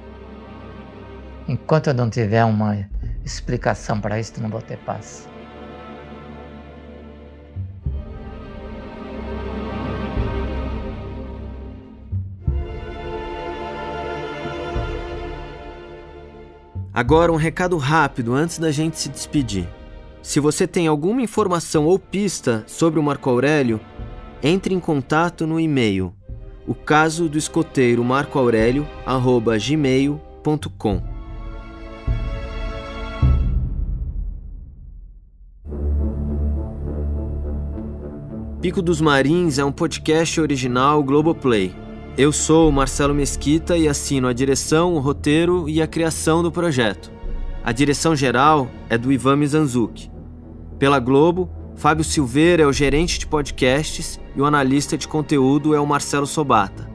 Enquanto eu não tiver uma explicação para isso, não vou ter paz. Agora, um recado rápido antes da gente se despedir. Se você tem alguma informação ou pista sobre o Marco Aurélio, entre em contato no e-mail o caso do escoteiro Marco Aurélio gmail.com. Pico dos Marins é um podcast original Globoplay. Eu sou Marcelo Mesquita e assino a direção, o roteiro e a criação do projeto. A direção geral é do Ivan Mizanzuki. Pela Globo, Fábio Silveira é o gerente de podcasts e o analista de conteúdo é o Marcelo Sobata.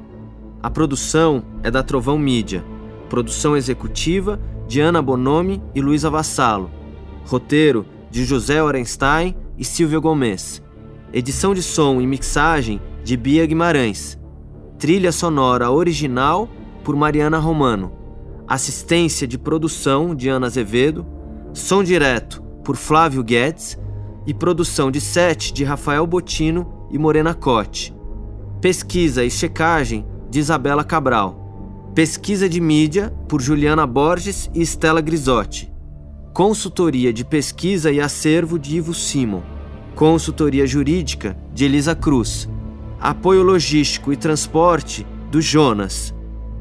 A produção é da Trovão Mídia. Produção executiva de Ana Bonomi e Luísa Vassalo. Roteiro de José Orenstein e Silvio Gomes. Edição de som e mixagem de Bia Guimarães. Trilha sonora original por Mariana Romano. Assistência de produção de Ana Azevedo. Som direto por Flávio Guedes e produção de set de Rafael Botino e Morena Cote. Pesquisa e checagem de Isabela Cabral. Pesquisa de mídia por Juliana Borges e Estela Grisotti. Consultoria de pesquisa e acervo de Ivo Simon. Consultoria Jurídica de Elisa Cruz. Apoio Logístico e Transporte do Jonas.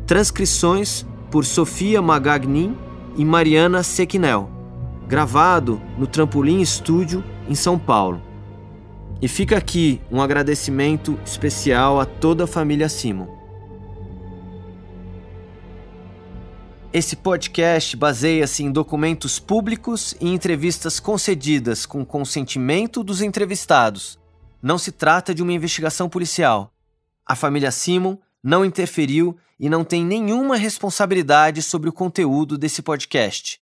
Transcrições por Sofia Magagnin e Mariana Sequinel. Gravado no Trampolim Estúdio em São Paulo. E fica aqui um agradecimento especial a toda a família Simon. Esse podcast baseia-se em documentos públicos e entrevistas concedidas com consentimento dos entrevistados. Não se trata de uma investigação policial. A família Simon não interferiu e não tem nenhuma responsabilidade sobre o conteúdo desse podcast.